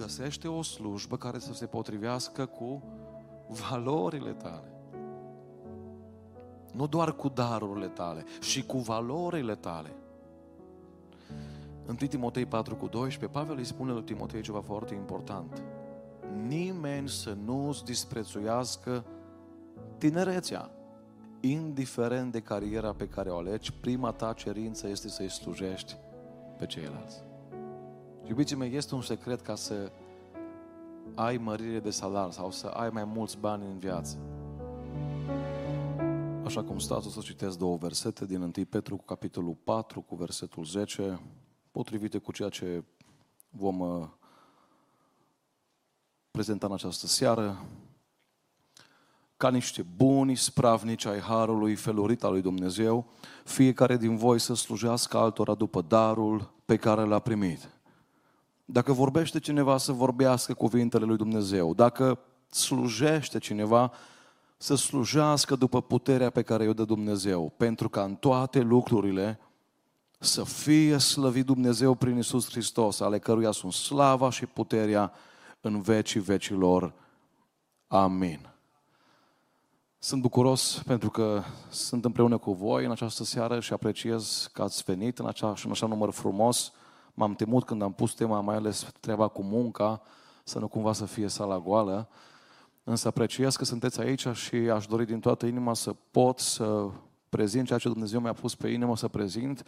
găsește o slujbă care să se potrivească cu valorile tale. Nu doar cu darurile tale, și cu valorile tale. În Timotei 4 cu 12, Pavel îi spune lui Timotei ceva foarte important. Nimeni să nu-ți disprețuiască tinerețea. Indiferent de cariera pe care o alegi, prima ta cerință este să-i slujești pe ceilalți. Iubiții mei, este un secret ca să ai mărire de salar sau să ai mai mulți bani în viață. Așa cum stați, o să citesc două versete din 1 Petru cu capitolul 4 cu versetul 10, potrivite cu ceea ce vom uh, prezenta în această seară, ca niște buni spravnici ai Harului felurit al lui Dumnezeu, fiecare din voi să slujească altora după darul pe care l-a primit. Dacă vorbește cineva să vorbească cuvintele lui Dumnezeu, dacă slujește cineva să slujească după puterea pe care o dă Dumnezeu, pentru ca în toate lucrurile să fie slăvit Dumnezeu prin Isus Hristos, ale căruia sunt slava și puterea în vecii vecilor. Amin. Sunt bucuros pentru că sunt împreună cu voi în această seară și apreciez că ați venit în, acea, în așa număr frumos. M-am temut când am pus tema, mai ales treaba cu munca, să nu cumva să fie sala goală. Însă apreciez că sunteți aici și aș dori din toată inima să pot să prezint ceea ce Dumnezeu mi-a pus pe inimă să prezint.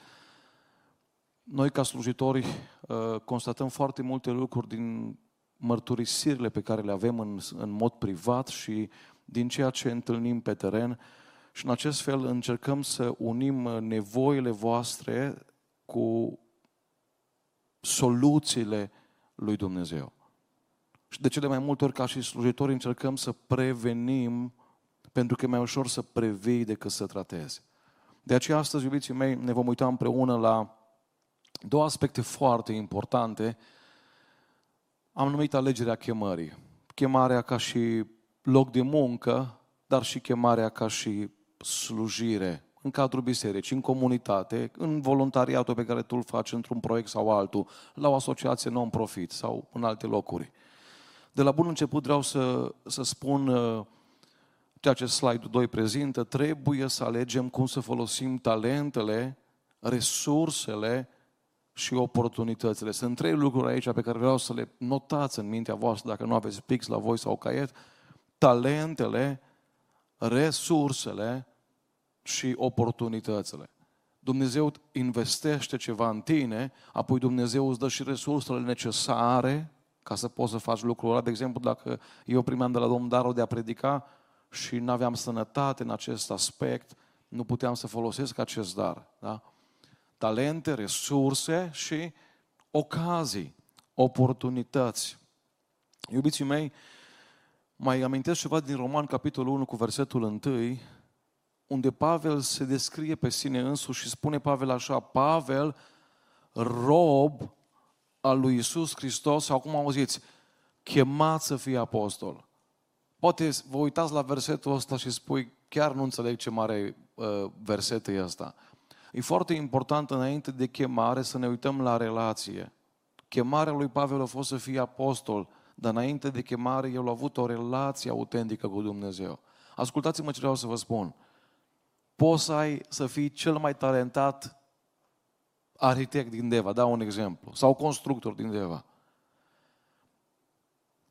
Noi, ca slujitori, uh, constatăm foarte multe lucruri din mărturisirile pe care le avem în, în mod privat și din ceea ce întâlnim pe teren și în acest fel încercăm să unim nevoile voastre cu soluțiile lui Dumnezeu. Și de cele mai multe ori, ca și slujitori, încercăm să prevenim, pentru că e mai ușor să previi decât să tratezi. De aceea, astăzi, iubiții mei, ne vom uita împreună la două aspecte foarte importante. Am numit alegerea chemării. Chemarea ca și loc de muncă, dar și chemarea ca și slujire în cadrul bisericii, în comunitate, în voluntariatul pe care tu îl faci într-un proiect sau altul, la o asociație non-profit sau în alte locuri. De la bun început vreau să, să spun uh, ceea ce slide 2 prezintă, trebuie să alegem cum să folosim talentele, resursele și oportunitățile. Sunt trei lucruri aici pe care vreau să le notați în mintea voastră, dacă nu aveți pix la voi sau caiet. Talentele, resursele și oportunitățile. Dumnezeu investește ceva în tine, apoi Dumnezeu îți dă și resursele necesare ca să poți să faci lucrul ăla. De exemplu, dacă eu primeam de la Domnul darul de a predica și nu aveam sănătate în acest aspect, nu puteam să folosesc acest dar. Da? Talente, resurse și ocazii, oportunități. Iubiții mei, mai amintesc ceva din Roman, capitolul 1, cu versetul 1, unde Pavel se descrie pe sine însuși și spune Pavel așa, Pavel, rob al lui Isus Hristos, sau cum auziți, chemat să fie apostol. Poate vă uitați la versetul ăsta și spui, chiar nu înțeleg ce mare uh, verset e ăsta. E foarte important înainte de chemare să ne uităm la relație. Chemarea lui Pavel a fost să fie apostol, dar înainte de chemare el a avut o relație autentică cu Dumnezeu. Ascultați-mă ce vreau să vă spun. Poți să ai, să fii cel mai talentat arhitect din Deva, dau un exemplu, sau constructor din Deva.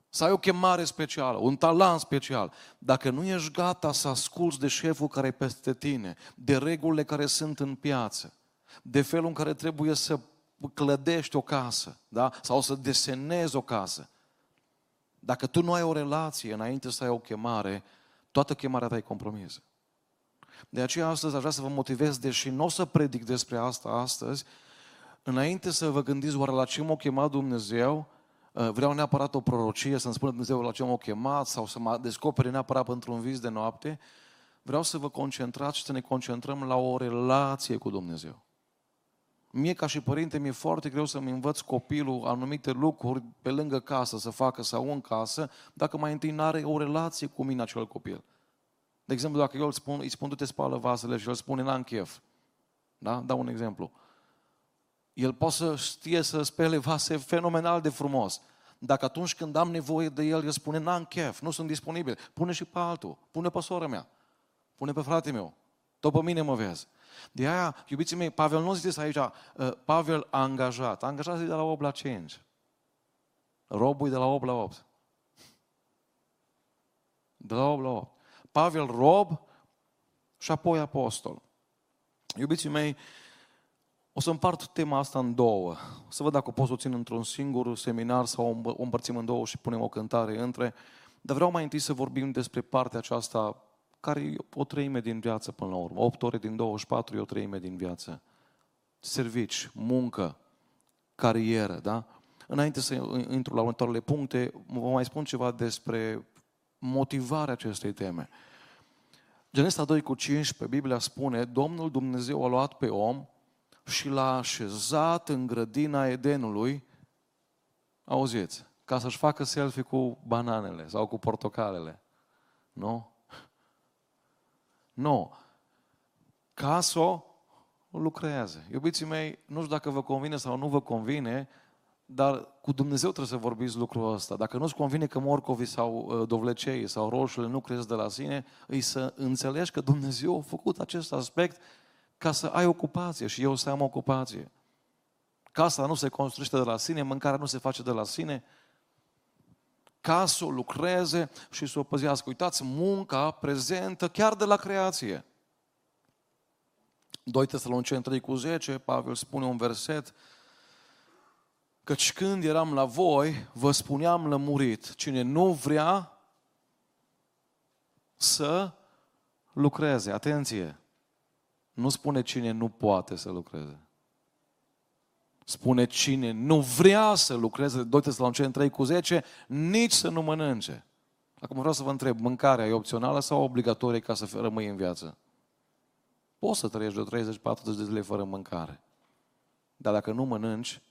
Să ai o chemare specială, un talent special. Dacă nu ești gata să asculți de șeful care e peste tine, de regulile care sunt în piață, de felul în care trebuie să clădești o casă, da? sau să desenezi o casă, dacă tu nu ai o relație înainte să ai o chemare, toată chemarea ta e compromisă. De aceea astăzi aș vrea să vă motivez, deși nu o să predic despre asta astăzi, înainte să vă gândiți oare la ce m-a chemat Dumnezeu, uh, vreau neapărat o prorocie, să-mi spună Dumnezeu la ce m-a chemat sau să mă descopere neapărat pentru un vis de noapte, vreau să vă concentrați și să ne concentrăm la o relație cu Dumnezeu. Mie ca și părinte mi-e foarte greu să-mi învăț copilul anumite lucruri pe lângă casă să facă sau în casă, dacă mai întâi nu are o relație cu mine acel copil. De exemplu, dacă eu îl spun, îi spun, du-te spală vasele și el spune, n-am chef. Da? Dau un exemplu. El poate să știe să spele vase fenomenal de frumos. Dacă atunci când am nevoie de el, el spune, n-am chef, nu sunt disponibil, pune și pe altul, pune pe sora mea, pune pe frate meu, tot pe mine mă vezi. De aia, iubiții mei, Pavel nu zice aici, uh, Pavel a angajat, a angajat de la 8 la 5. Robul de la 8 la 8. De la 8 la 8. Pavel rob și apoi apostol. Iubiții mei, o să împart tema asta în două. O să văd dacă o pot să o țin într-un singur seminar sau o împărțim în două și punem o cântare între. Dar vreau mai întâi să vorbim despre partea aceasta care e o treime din viață până la urmă. 8 ore din 24 e o treime din viață. Servici, muncă, carieră, da? Înainte să intru la următoarele puncte, vă mai spun ceva despre motivarea acestei teme. Genesta 2 cu 15, Biblia spune, Domnul Dumnezeu a luat pe om și l-a așezat în grădina Edenului, auziți, ca să-și facă selfie cu bananele sau cu portocalele. Nu? Nu. Ca să o lucreze. Iubiții mei, nu știu dacă vă convine sau nu vă convine, dar cu Dumnezeu trebuie să vorbiți lucrul ăsta. Dacă nu-ți convine că morcovii sau uh, dovlecei sau roșurile nu cresc de la sine, îi să înțelegi că Dumnezeu a făcut acest aspect ca să ai ocupație și eu să am ocupație. Casa nu se construiește de la sine, mâncarea nu se face de la sine, ca să o lucreze și să o păzească. Uitați, munca prezentă chiar de la creație. 2 Tesaloniceni 3 cu 10, Pavel spune un verset, căci când eram la voi, vă spuneam lămurit, cine nu vrea să lucreze. Atenție! Nu spune cine nu poate să lucreze. Spune cine nu vrea să lucreze, 2 Tesaloniceni 3 cu 10, nici să nu mănânce. Acum vreau să vă întreb, mâncarea e opțională sau obligatorie ca să rămâi în viață? Poți să trăiești de 30-40 de zile fără mâncare. Dar dacă nu mănânci,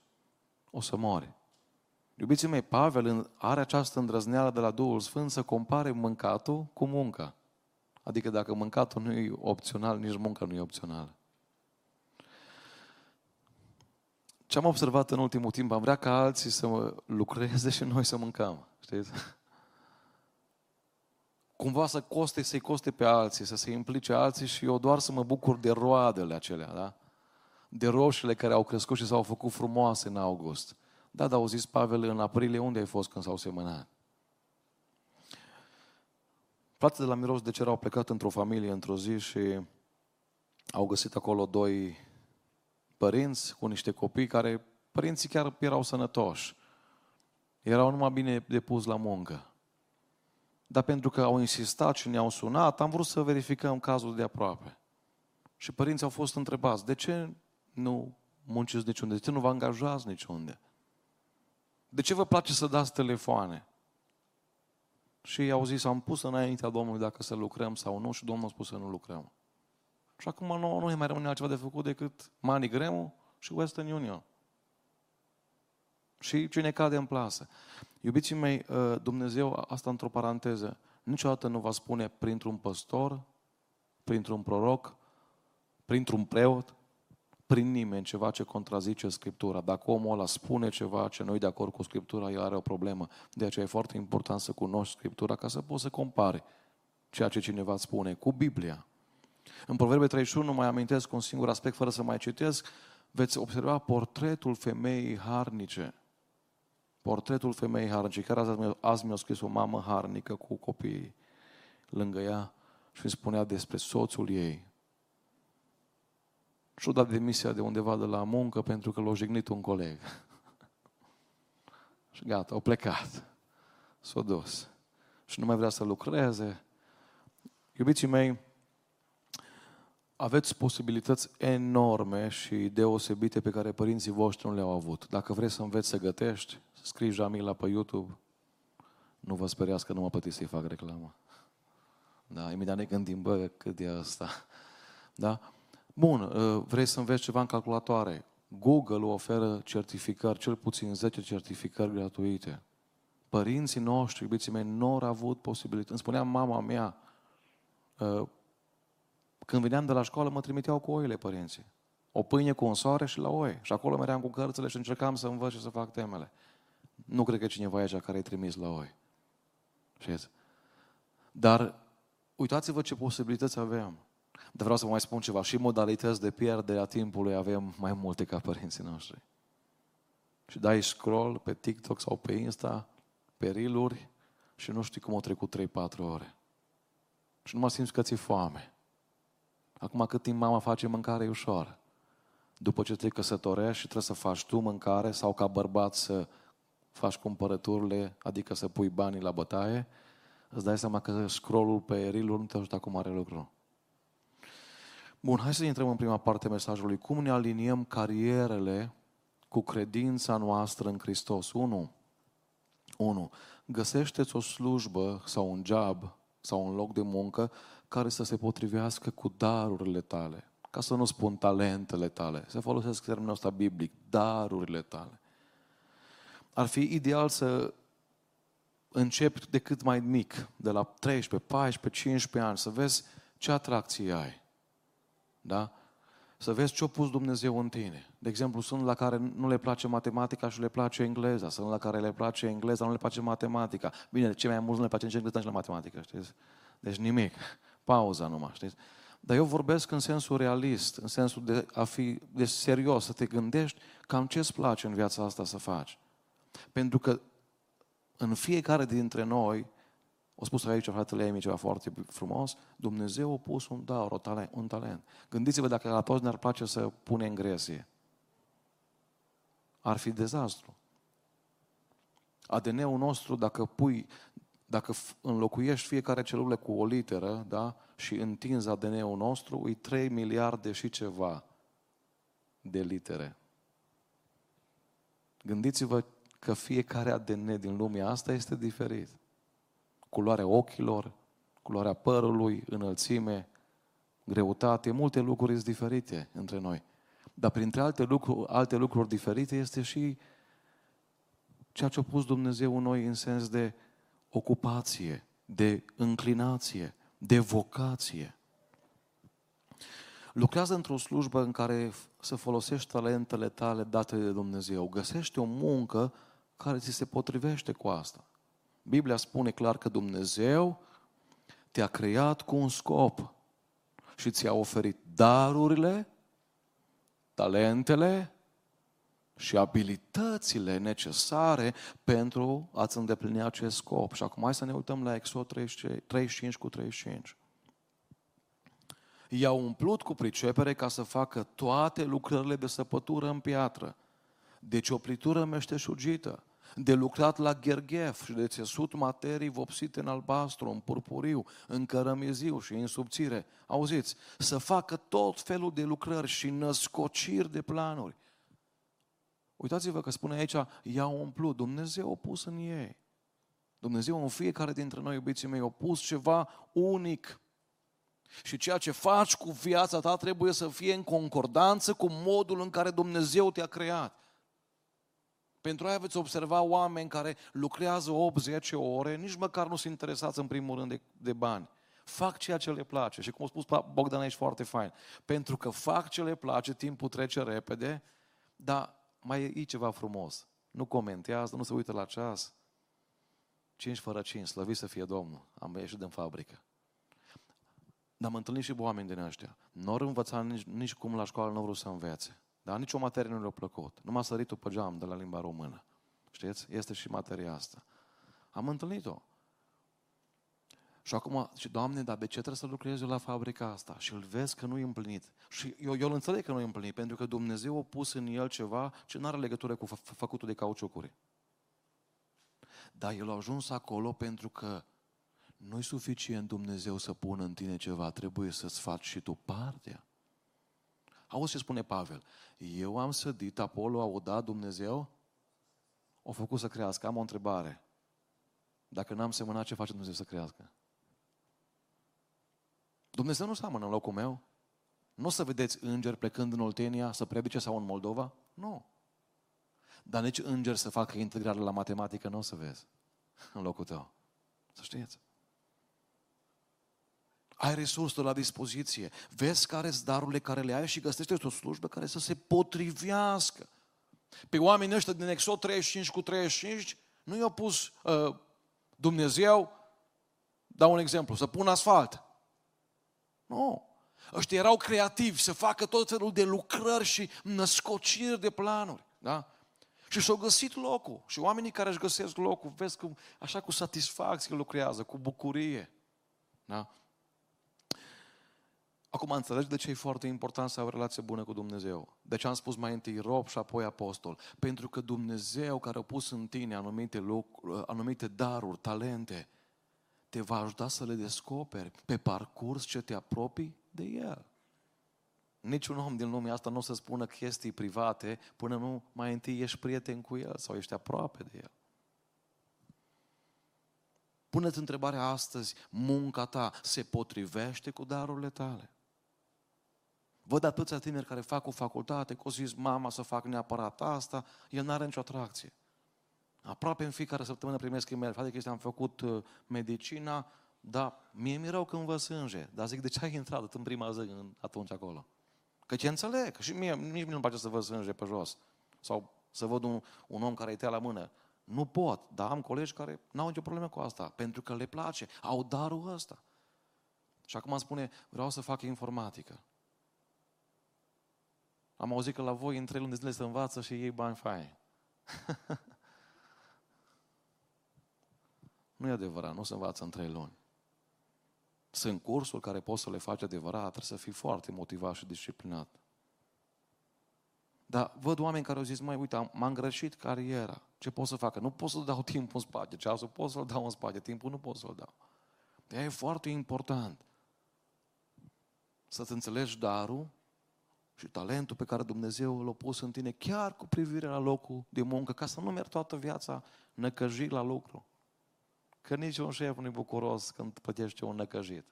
o să mori. Iubiții mei, Pavel are această îndrăzneală de la Duhul Sfânt să compare mâncatul cu munca. Adică dacă mâncatul nu e opțional, nici munca nu e opțională. Ce am observat în ultimul timp, am vrea ca alții să lucreze și noi să mâncăm. Știți? Cumva să coste, să-i coste pe alții, să se implice alții și eu doar să mă bucur de roadele acelea, da? De roșiile care au crescut și s-au făcut frumoase în august. Da, dar au zis Pavel, în aprilie unde ai fost când s-au semănat? Fratele de la Miros de cer au plecat într-o familie într-o zi și au găsit acolo doi părinți cu niște copii care, părinții chiar erau sănătoși. Erau numai bine depus la muncă. Dar pentru că au insistat și ne-au sunat, am vrut să verificăm cazul de aproape. Și părinții au fost întrebați, de ce nu munciți niciunde? De ce nu vă angajați niciunde? De ce vă place să dați telefoane? Și au zis, am pus înaintea Domnului dacă să lucrăm sau nu și Domnul a spus să nu lucrăm. Și acum nu, nu mai rămâne altceva de făcut decât MoneyGram și Western Union. Și cine cade în plasă. Iubiții mei, ă, Dumnezeu, asta într-o paranteză, niciodată nu va spune printr-un păstor, printr-un proroc, printr-un preot, prin nimeni ceva ce contrazice Scriptura. Dacă omul ăla spune ceva ce nu de acord cu Scriptura, el are o problemă. De aceea e foarte important să cunoști Scriptura ca să poți să compari ceea ce cineva spune cu Biblia. În Proverbe 31 mai amintesc un singur aspect fără să mai citesc, veți observa portretul femeii harnice. Portretul femeii harnice, care azi, azi mi-a scris o mamă harnică cu copiii lângă ea și îmi spunea despre soțul ei. Și-o dat demisia de undeva de la muncă pentru că l-a jignit un coleg. și gata, au plecat. S-a dus. Și nu mai vrea să lucreze. Iubiții mei, aveți posibilități enorme și deosebite pe care părinții voștri nu le-au avut. Dacă vreți să înveți să gătești, să scriși Jamila pe YouTube, nu vă speriați că nu mă plătiți să-i fac reclamă. Da, imediat ne gândim, bă, cât e asta. Da? Bun, uh, vrei să înveți ceva în calculatoare. Google oferă certificări, cel puțin 10 certificări gratuite. Părinții noștri, iubiții mei, nu au avut posibilități. Îmi spunea mama mea, uh, când veneam de la școală, mă trimiteau cu oile părinții. O pâine cu un soare și la oi. Și acolo meream cu cărțile și încercam să învăț și să fac temele. Nu cred că e cineva aici care e trimis la oi. Știți? Dar uitați-vă ce posibilități avem. Dar vreau să vă mai spun ceva. Și modalități de pierdere a timpului avem mai multe ca părinții noștri. Și dai scroll pe TikTok sau pe Insta, pe reel și nu știi cum au trecut 3-4 ore. Și nu mă simți că ți-e foame. Acum cât timp mama face mâncare e ușor. După ce te căsătorești și trebuie să faci tu mâncare sau ca bărbat să faci cumpărăturile, adică să pui banii la bătaie, îți dai seama că scrollul pe reel nu te ajută cu mare lucru. Bun, hai să intrăm în prima parte a mesajului. Cum ne aliniem carierele cu credința noastră în Hristos? 1. 1. Găsește-ți o slujbă sau un job sau un loc de muncă care să se potrivească cu darurile tale. Ca să nu spun talentele tale. Se folosesc termenul ăsta biblic. Darurile tale. Ar fi ideal să începi de cât mai mic, de la 13, 14, 15 ani, să vezi ce atracție ai. Da? Să vezi ce a pus Dumnezeu în tine. De exemplu, sunt la care nu le place matematica și le place engleza. Sunt la care le place engleza, nu le place matematica. Bine, ce mai mulți nu le place nici engleza, nici la matematică, știți? Deci nimic. Pauza numai, știți? Dar eu vorbesc în sensul realist, în sensul de a fi de serios, să te gândești cam ce îți place în viața asta să faci. Pentru că în fiecare dintre noi, o spus aici fratele Emi ceva foarte frumos, Dumnezeu a pus un dar, un talent. Gândiți-vă dacă la toți ne-ar place să pune în gresie. Ar fi dezastru. ADN-ul nostru, dacă pui, dacă înlocuiești fiecare celulă cu o literă, da, și întinzi ADN-ul nostru, e 3 miliarde și ceva de litere. Gândiți-vă că fiecare ADN din lumea asta este diferit. Culoarea ochilor, culoarea părului, înălțime, greutate, multe lucruri sunt diferite între noi. Dar printre alte lucruri, alte lucruri diferite este și ceea ce a pus Dumnezeu în noi în sens de ocupație, de înclinație, de vocație. Lucrează într-o slujbă în care să folosești talentele tale date de Dumnezeu. Găsește o muncă care ți se potrivește cu asta. Biblia spune clar că Dumnezeu te-a creat cu un scop și ți-a oferit darurile, talentele și abilitățile necesare pentru a-ți îndeplini acest scop. Și acum hai să ne uităm la Exod 35 cu 35. I-a umplut cu pricepere ca să facă toate lucrările de săpătură în piatră. Deci o plitură meșteșugită, de lucrat la gherghef și de țesut materii vopsite în albastru, în purpuriu, în cărămiziu și în subțire. Auziți, să facă tot felul de lucrări și născociri de planuri. Uitați-vă că spune aici, i-au umplut. Dumnezeu a pus în ei. Dumnezeu în fiecare dintre noi, iubiții mei, a pus ceva unic. Și ceea ce faci cu viața ta trebuie să fie în concordanță cu modul în care Dumnezeu te-a creat. Pentru aia veți observa oameni care lucrează 8-10 ore, nici măcar nu sunt interesați în primul rând de, de bani. Fac ceea ce le place. Și cum a spus Bogdan aici foarte fain. Pentru că fac ce le place, timpul trece repede, dar mai e ceva frumos. Nu comentează, nu se uită la ceas. 5 fără 5, slăvit să fie Domnul. Am ieșit din fabrică. Dar am întâlnit și oameni din ăștia. Nu au învățat nici, nici cum la școală, nu au vrut să învețe. Dar nicio materie nu le-a plăcut. Nu m-a sărit pe geam de la limba română. Știți? Este și materia asta. Am întâlnit-o. Și acum, și Doamne, dar de ce trebuie să lucrez eu la fabrica asta? Și îl vezi că nu e împlinit. Și eu, eu îl înțeleg că nu e împlinit, pentru că Dumnezeu a pus în el ceva ce nu are legătură cu făcutul de cauciucuri. Dar el a ajuns acolo pentru că nu e suficient Dumnezeu să pună în tine ceva, trebuie să-ți faci și tu partea. Auzi ce spune Pavel. Eu am sădit, Apollo a udat, Dumnezeu o făcut să crească. Am o întrebare. Dacă n-am semănat, ce face Dumnezeu să crească? Dumnezeu nu seamănă în locul meu. Nu o să vedeți îngeri plecând în Oltenia să predice sau în Moldova? Nu. Dar nici îngeri să facă integrare la matematică nu o să vezi în locul tău. Să știți. Ai resursul la dispoziție. Vezi care sunt darurile care le ai și găsește o slujbă care să se potrivească Pe oamenii ăștia din Exod 35 cu 35 nu i-a pus uh, Dumnezeu, dau un exemplu, să pună asfalt. Nu. Ăștia erau creativi să facă tot felul de lucrări și născociri de planuri. Da? Și s-au găsit locul. Și oamenii care își găsesc locul, vezi cum, așa cu satisfacție lucrează, cu bucurie. Da? Acum înțelegi de ce e foarte important să ai o relație bună cu Dumnezeu. De ce am spus mai întâi rob și apoi apostol? Pentru că Dumnezeu care a pus în tine anumite, loc, anumite daruri, talente, te va ajuta să le descoperi pe parcurs ce te apropii de El. Niciun om din lumea asta nu o să spună chestii private până nu mai întâi ești prieten cu El sau ești aproape de El. Pune-ți întrebarea astăzi, munca ta se potrivește cu darurile tale? Văd atâția tineri care fac o facultate, că o zis mama să fac neapărat asta, el nu are nicio atracție. Aproape în fiecare săptămână primesc e-mail, frate că am făcut uh, medicina, dar mie mi rău când vă sânge. Dar zic, de ce ai intrat în prima zi atunci acolo? Că ce înțeleg, și mie nici nu-mi place să văd sânge pe jos. Sau să văd un, un om care îi la mână. Nu pot, dar am colegi care n-au nicio problemă cu asta, pentru că le place, au darul ăsta. Și acum spune, vreau să fac informatică. Am auzit că la voi în trei luni de zile se învață și ei bani fain. nu e adevărat, nu se învață în trei luni. Sunt cursuri care poți să le faci adevărat, trebuie să fii foarte motivat și disciplinat. Dar văd oameni care au zis, mai uite, m-am greșit cariera. Ce pot să facă? Nu pot să dau timpul în spate. Ceasul pot să-l dau în spate, timpul nu pot să-l dau. De e foarte important să-ți înțelegi darul și talentul pe care Dumnezeu l-a pus în tine, chiar cu privire la locul de muncă, ca să nu mergi toată viața năcăjit la lucru. Că nici un șef nu e bucuros când plătește un năcăjit.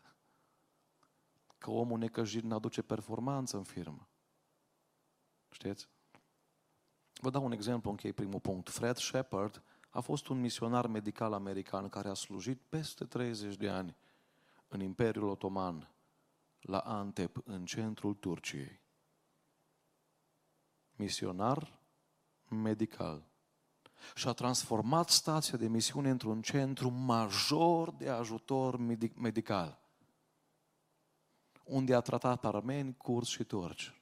Că omul necăjit nu aduce performanță în firmă. Știți? Vă dau un exemplu, închei primul punct. Fred Shepard a fost un misionar medical american care a slujit peste 30 de ani în Imperiul Otoman, la Antep, în centrul Turciei misionar medical. Și a transformat stația de misiune într-un centru major de ajutor medical, unde a tratat armeni, curți și turci.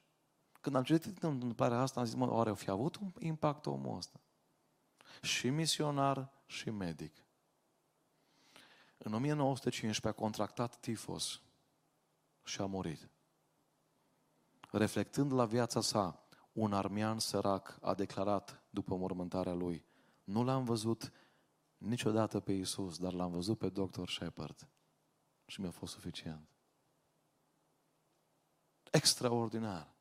Când am citit întâmplarea asta, am zis, mă, oare fi avut un impact omul ăsta? Și misionar și medic. În 1915 a contractat tifos și a murit. Reflectând la viața sa, un armian sărac a declarat după mormântarea lui, nu l-am văzut niciodată pe Isus, dar l-am văzut pe Dr. Shepard și mi-a fost suficient. Extraordinar.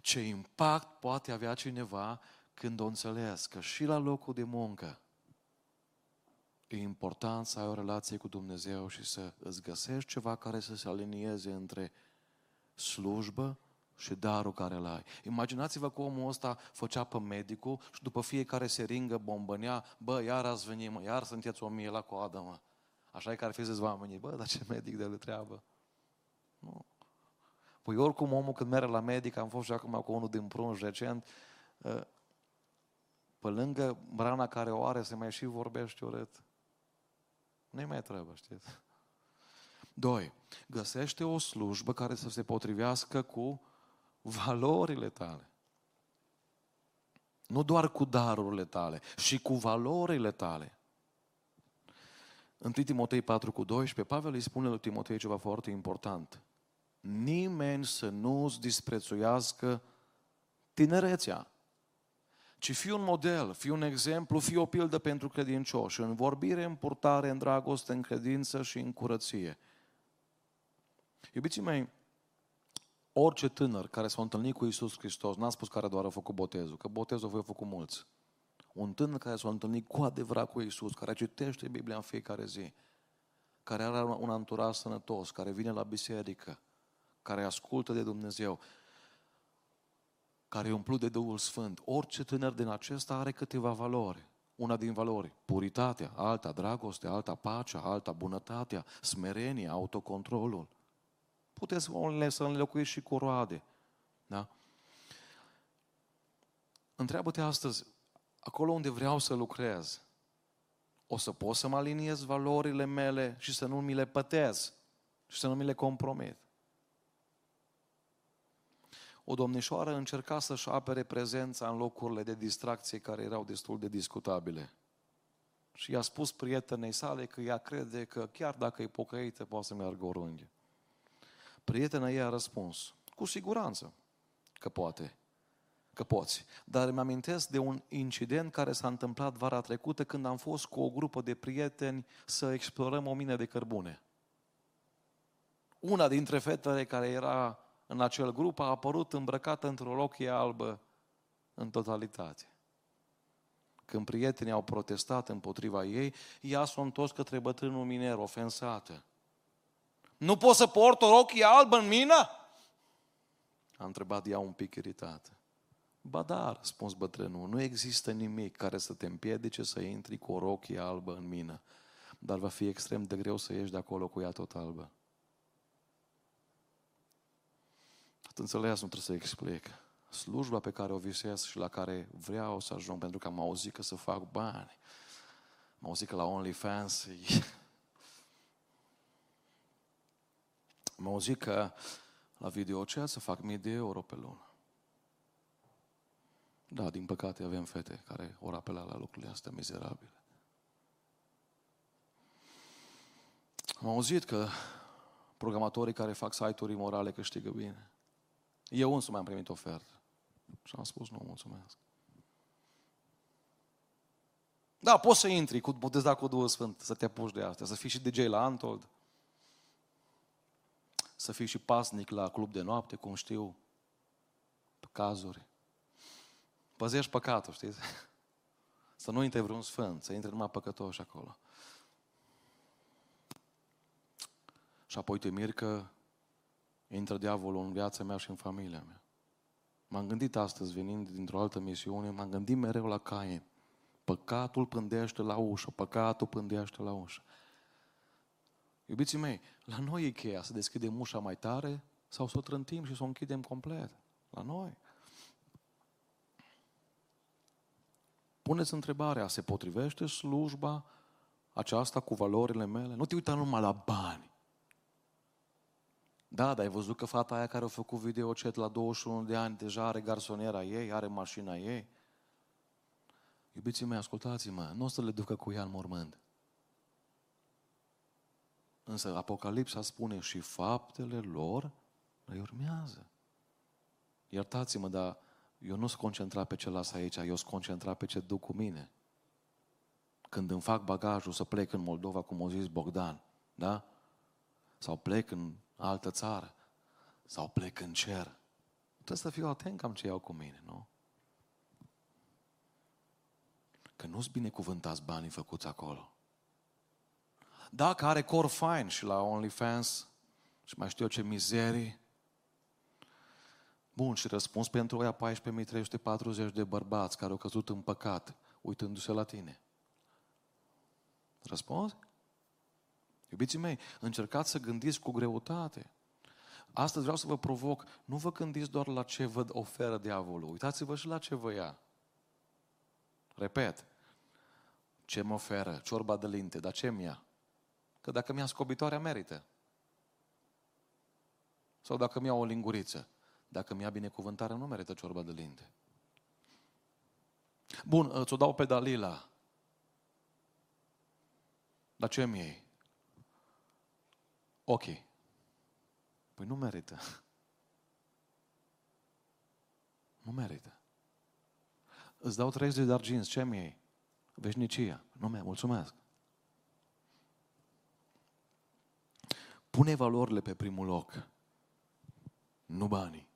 Ce impact poate avea cineva când o înțeles că și la locul de muncă e important să ai o relație cu Dumnezeu și să îți găsești ceva care să se alinieze între slujbă și darul care îl ai. Imaginați-vă că omul ăsta făcea pe medicul și după fiecare seringă bombănea, bă, iar ați venit, mă, iar sunteți o mie la coadă, mă. Așa e că ar fi zis oamenii, bă, dar ce medic de treabă. Nu. Păi oricum omul când merge la medic, am fost și acum cu unul din prunj recent, ă, pe lângă rana care o are, se mai și vorbește urât. Nu-i mai trebuie, știți? Doi, găsește o slujbă care să se potrivească cu valorile tale. Nu doar cu darurile tale, și cu valorile tale. În Timotei 4 cu 12, Pavel îi spune lui Timotei ceva foarte important. Nimeni să nu-ți disprețuiască tinerețea, ci fii un model, fii un exemplu, fii o pildă pentru credincioși, în vorbire, în purtare, în dragoste, în credință și în curăție. Iubiții mei, Orice tânăr care s-a întâlnit cu Isus Hristos, n-a spus care doar a făcut botezul, că botezul voi făcut mulți. Un tânăr care s-a întâlnit cu adevărat cu Isus, care citește Biblia în fiecare zi, care are un anturaj sănătos, care vine la biserică, care ascultă de Dumnezeu, care e umplut de Duhul Sfânt. Orice tânăr din acesta are câteva valori. Una din valori, puritatea, alta dragoste, alta pacea, alta bunătatea, smerenia, autocontrolul puteți să înlocuiți și cu roade. Da? întreabă-te astăzi, acolo unde vreau să lucrez, o să pot să mă aliniez valorile mele și să nu mi le pătez și să nu mi le compromit. O domnișoară încerca să-și apere prezența în locurile de distracție care erau destul de discutabile. Și i-a spus prietenei sale că ea crede că chiar dacă e pocăită, poate să meargă oriunde. Prietena ei a răspuns, cu siguranță că poate, că poți. Dar îmi amintesc de un incident care s-a întâmplat vara trecută când am fost cu o grupă de prieteni să explorăm o mină de cărbune. Una dintre fetele care era în acel grup a apărut îmbrăcată într-o rochie albă în totalitate. Când prietenii au protestat împotriva ei, ea s-a întors către bătrânul miner, ofensată. Nu pot să port o rochie albă în mină? A întrebat ea un pic iritată. Ba da, a răspuns bătrânul, nu există nimic care să te împiedice să intri cu o rochie albă în mină, dar va fi extrem de greu să ieși de acolo cu ea tot albă. înțeles, nu trebuie să explic. Slujba pe care o visez și la care vreau să ajung, pentru că am auzit că să fac bani. Am auzit că la OnlyFans Am auzit că la videochat să fac mii de euro pe lună. Da, din păcate avem fete care ori apela la lucrurile astea mizerabile. Am auzit că programatorii care fac site-uri morale câștigă bine. Eu însumi am primit ofertă. Și am spus, nu, mulțumesc. Da, poți să intri, cu, puteți da cu Duhul Sfânt, să te apuci de asta, să fii și DJ la Antold, să fii și pasnic la club de noapte, cum știu, pe cazuri. Păzești păcatul, știți? Să nu intre vreun sfânt, să intre numai păcătoși acolo. Și apoi te mir că intră diavolul în viața mea și în familia mea. M-am gândit astăzi, venind dintr-o altă misiune, m-am gândit mereu la Cain. Păcatul pândește la ușă, păcatul pândește la ușă. Iubiții mei, la noi e cheia să deschidem ușa mai tare sau să o trântim și să o închidem complet. La noi. Puneți întrebarea, se potrivește slujba aceasta cu valorile mele? Nu te uita numai la bani. Da, dar ai văzut că fata aia care a făcut videochat la 21 de ani deja are garsoniera ei, are mașina ei? Iubiții mei, ascultați-mă, nu o să le ducă cu ea în mormânt. Însă Apocalipsa spune și faptele lor îi urmează. Iertați-mă, dar eu nu sunt concentrat pe ce las aici, eu sunt concentrat pe ce duc cu mine. Când îmi fac bagajul să plec în Moldova, cum a zis Bogdan, da? Sau plec în altă țară, sau plec în cer. Trebuie să fiu atent cam ce iau cu mine, nu? Că nu-s binecuvântați banii făcuți acolo. Dacă are cor fain și la OnlyFans și mai știu eu ce mizerii, Bun, și răspuns pentru oia 14.340 de bărbați care au căzut în păcat, uitându-se la tine. Răspuns? Iubiții mei, încercați să gândiți cu greutate. Astăzi vreau să vă provoc, nu vă gândiți doar la ce vă oferă diavolul, uitați-vă și la ce vă ia. Repet, ce mă oferă? Ciorba de linte, dar ce mi ia? Că dacă mi-a scobitoarea, merită. Sau dacă mi-a o linguriță. Dacă mi-a binecuvântarea, nu merită ciorba de linte. Bun, ți-o dau pe Dalila. Dar ce mi iei? Ok. Păi nu merită. Nu merită. Îți dau 30 de arginți, ce mi iei? Veșnicia. Nu mi mulțumesc. Pune valorile pe primul loc, nu banii.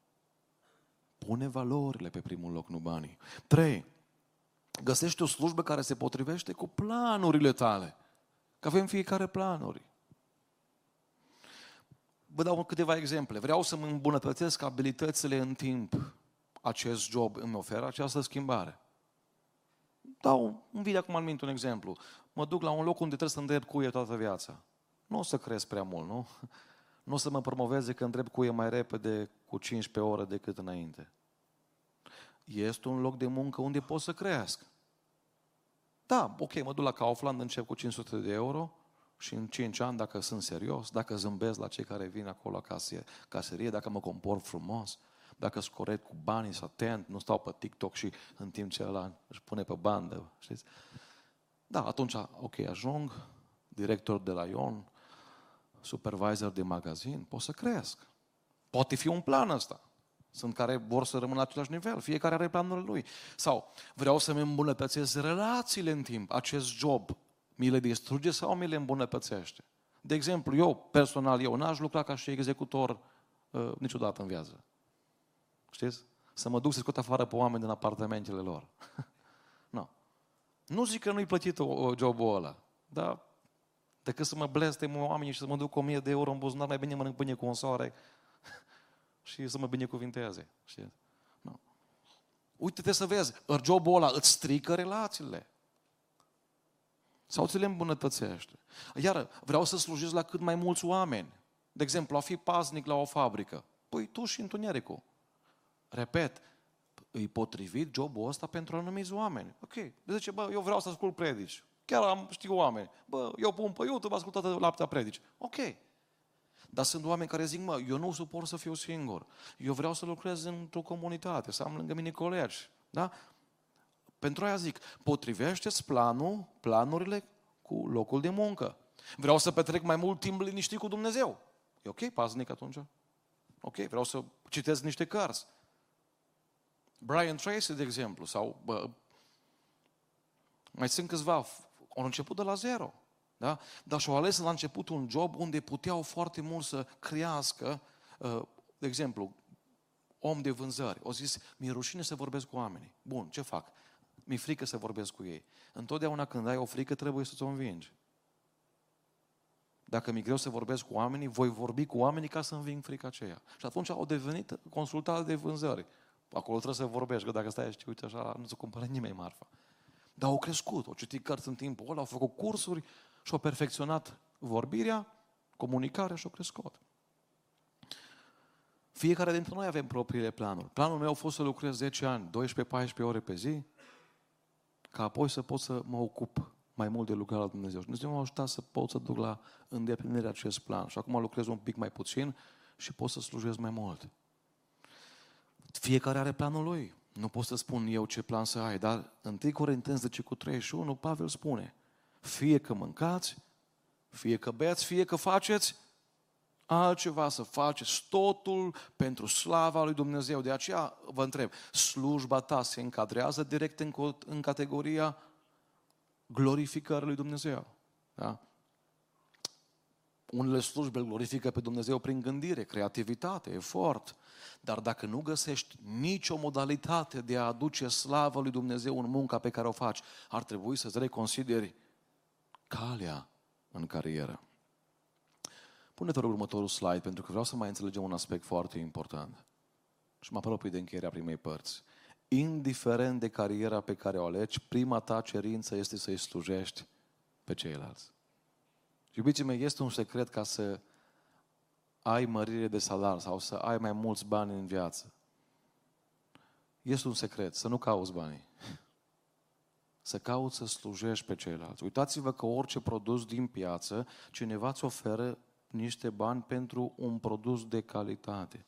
Pune valorile pe primul loc, nu banii. Trei, găsește o slujbă care se potrivește cu planurile tale. Că avem fiecare planuri. Vă dau câteva exemple. Vreau să mă îmbunătățesc abilitățile în timp. Acest job îmi oferă această schimbare. Dau un video acum în un exemplu. Mă duc la un loc unde trebuie să îndrept cuie toată viața. Nu o să cresc prea mult, nu? Nu o să mă promoveze că îndrept cuie mai repede cu 15 ore decât înainte. este un loc de muncă unde pot să crească. Da, ok, mă duc la Kaufland, încep cu 500 de euro și în 5 ani, dacă sunt serios, dacă zâmbesc la cei care vin acolo la caserie, dacă mă comport frumos, dacă sunt corect cu banii, sunt atent, nu stau pe TikTok și în timp ce ăla își pune pe bandă, știți? Da, atunci, ok, ajung, director de la Ion, supervisor de magazin, pot să cresc. Poate fi un plan ăsta. Sunt care vor să rămână la același nivel. Fiecare are planul lui. Sau vreau să-mi îmbunătățesc relațiile în timp. Acest job mi le distruge sau mi le îmbunătățește? De exemplu, eu, personal, eu n-aș lucra ca și executor uh, niciodată în viață. Știți? Să mă duc să scot afară pe oameni din apartamentele lor. nu. Nu zic că nu-i plătit jobul ăla, dar decât să mă blestem oamenii și să mă duc cu 1000 de euro în buzunar, mai bine mănânc pâine cu un soare și să mă binecuvinteze. Știți? Nu. Uite-te să vezi, jobul ăla îți strică relațiile. Sau ți le îmbunătățește. Iar vreau să slujesc la cât mai mulți oameni. De exemplu, a fi paznic la o fabrică. Păi tu și întunericul. Repet, îi potrivit jobul ăsta pentru anumiți oameni. Ok. De zice, bă, eu vreau să ascult predici. Chiar am, știu oameni. Bă, eu pun pe YouTube, ascult toată laptea predici. Ok. Dar sunt oameni care zic, mă, eu nu suport să fiu singur. Eu vreau să lucrez într-o comunitate, să am lângă mine colegi. Da? Pentru aia zic, potrivește-ți planul, planurile cu locul de muncă. Vreau să petrec mai mult timp liniștit cu Dumnezeu. E ok, paznic atunci. Ok, vreau să citesc niște cărți. Brian Tracy, de exemplu, sau bă, mai sunt câțiva, au început de la zero. Da? Dar și-au ales la început un job unde puteau foarte mult să crească, uh, de exemplu, om de vânzări. O zis, mi-e rușine să vorbesc cu oamenii. Bun, ce fac? Mi-e frică să vorbesc cu ei. Întotdeauna când ai o frică, trebuie să-ți o învingi. Dacă mi-e greu să vorbesc cu oamenii, voi vorbi cu oamenii ca să înving frica aceea. Și atunci au devenit consultate de vânzări. Acolo trebuie să vorbești, că dacă stai și uite așa, nu ți cumpără nimeni marfa. Dar au crescut, au citit cărți în timpul ăla, au făcut cursuri și au perfecționat vorbirea, comunicarea și au crescut. Fiecare dintre noi avem propriile planuri. Planul meu a fost să lucrez 10 ani, 12-14 ore pe zi, ca apoi să pot să mă ocup mai mult de lucrarea la Dumnezeu. Și Dumnezeu m-a ajutat să pot să duc la îndeplinirea acest plan. Și acum lucrez un pic mai puțin și pot să slujesc mai mult. Fiecare are planul lui. Nu pot să spun eu ce plan să ai, dar în 1 Corinteni 10 cu 31, Pavel spune, fie că mâncați, fie că beți, fie că faceți altceva să faceți, totul pentru slava lui Dumnezeu. De aceea vă întreb, slujba ta se încadrează direct în, în categoria glorificării lui Dumnezeu. Da? Unele slujbe îl glorifică pe Dumnezeu prin gândire, creativitate, efort. Dar dacă nu găsești nicio modalitate de a aduce slavă lui Dumnezeu în munca pe care o faci, ar trebui să-ți reconsideri calea în carieră. Pune-te rog următorul slide, pentru că vreau să mai înțelegem un aspect foarte important. Și mă apropii de încheierea primei părți. Indiferent de cariera pe care o alegi, prima ta cerință este să-i slujești pe ceilalți. Iubiții mei, este un secret ca să ai mărire de salar sau să ai mai mulți bani în viață. Este un secret, să nu cauți banii. Să cauți să slujești pe ceilalți. Uitați-vă că orice produs din piață, cineva îți oferă niște bani pentru un produs de calitate.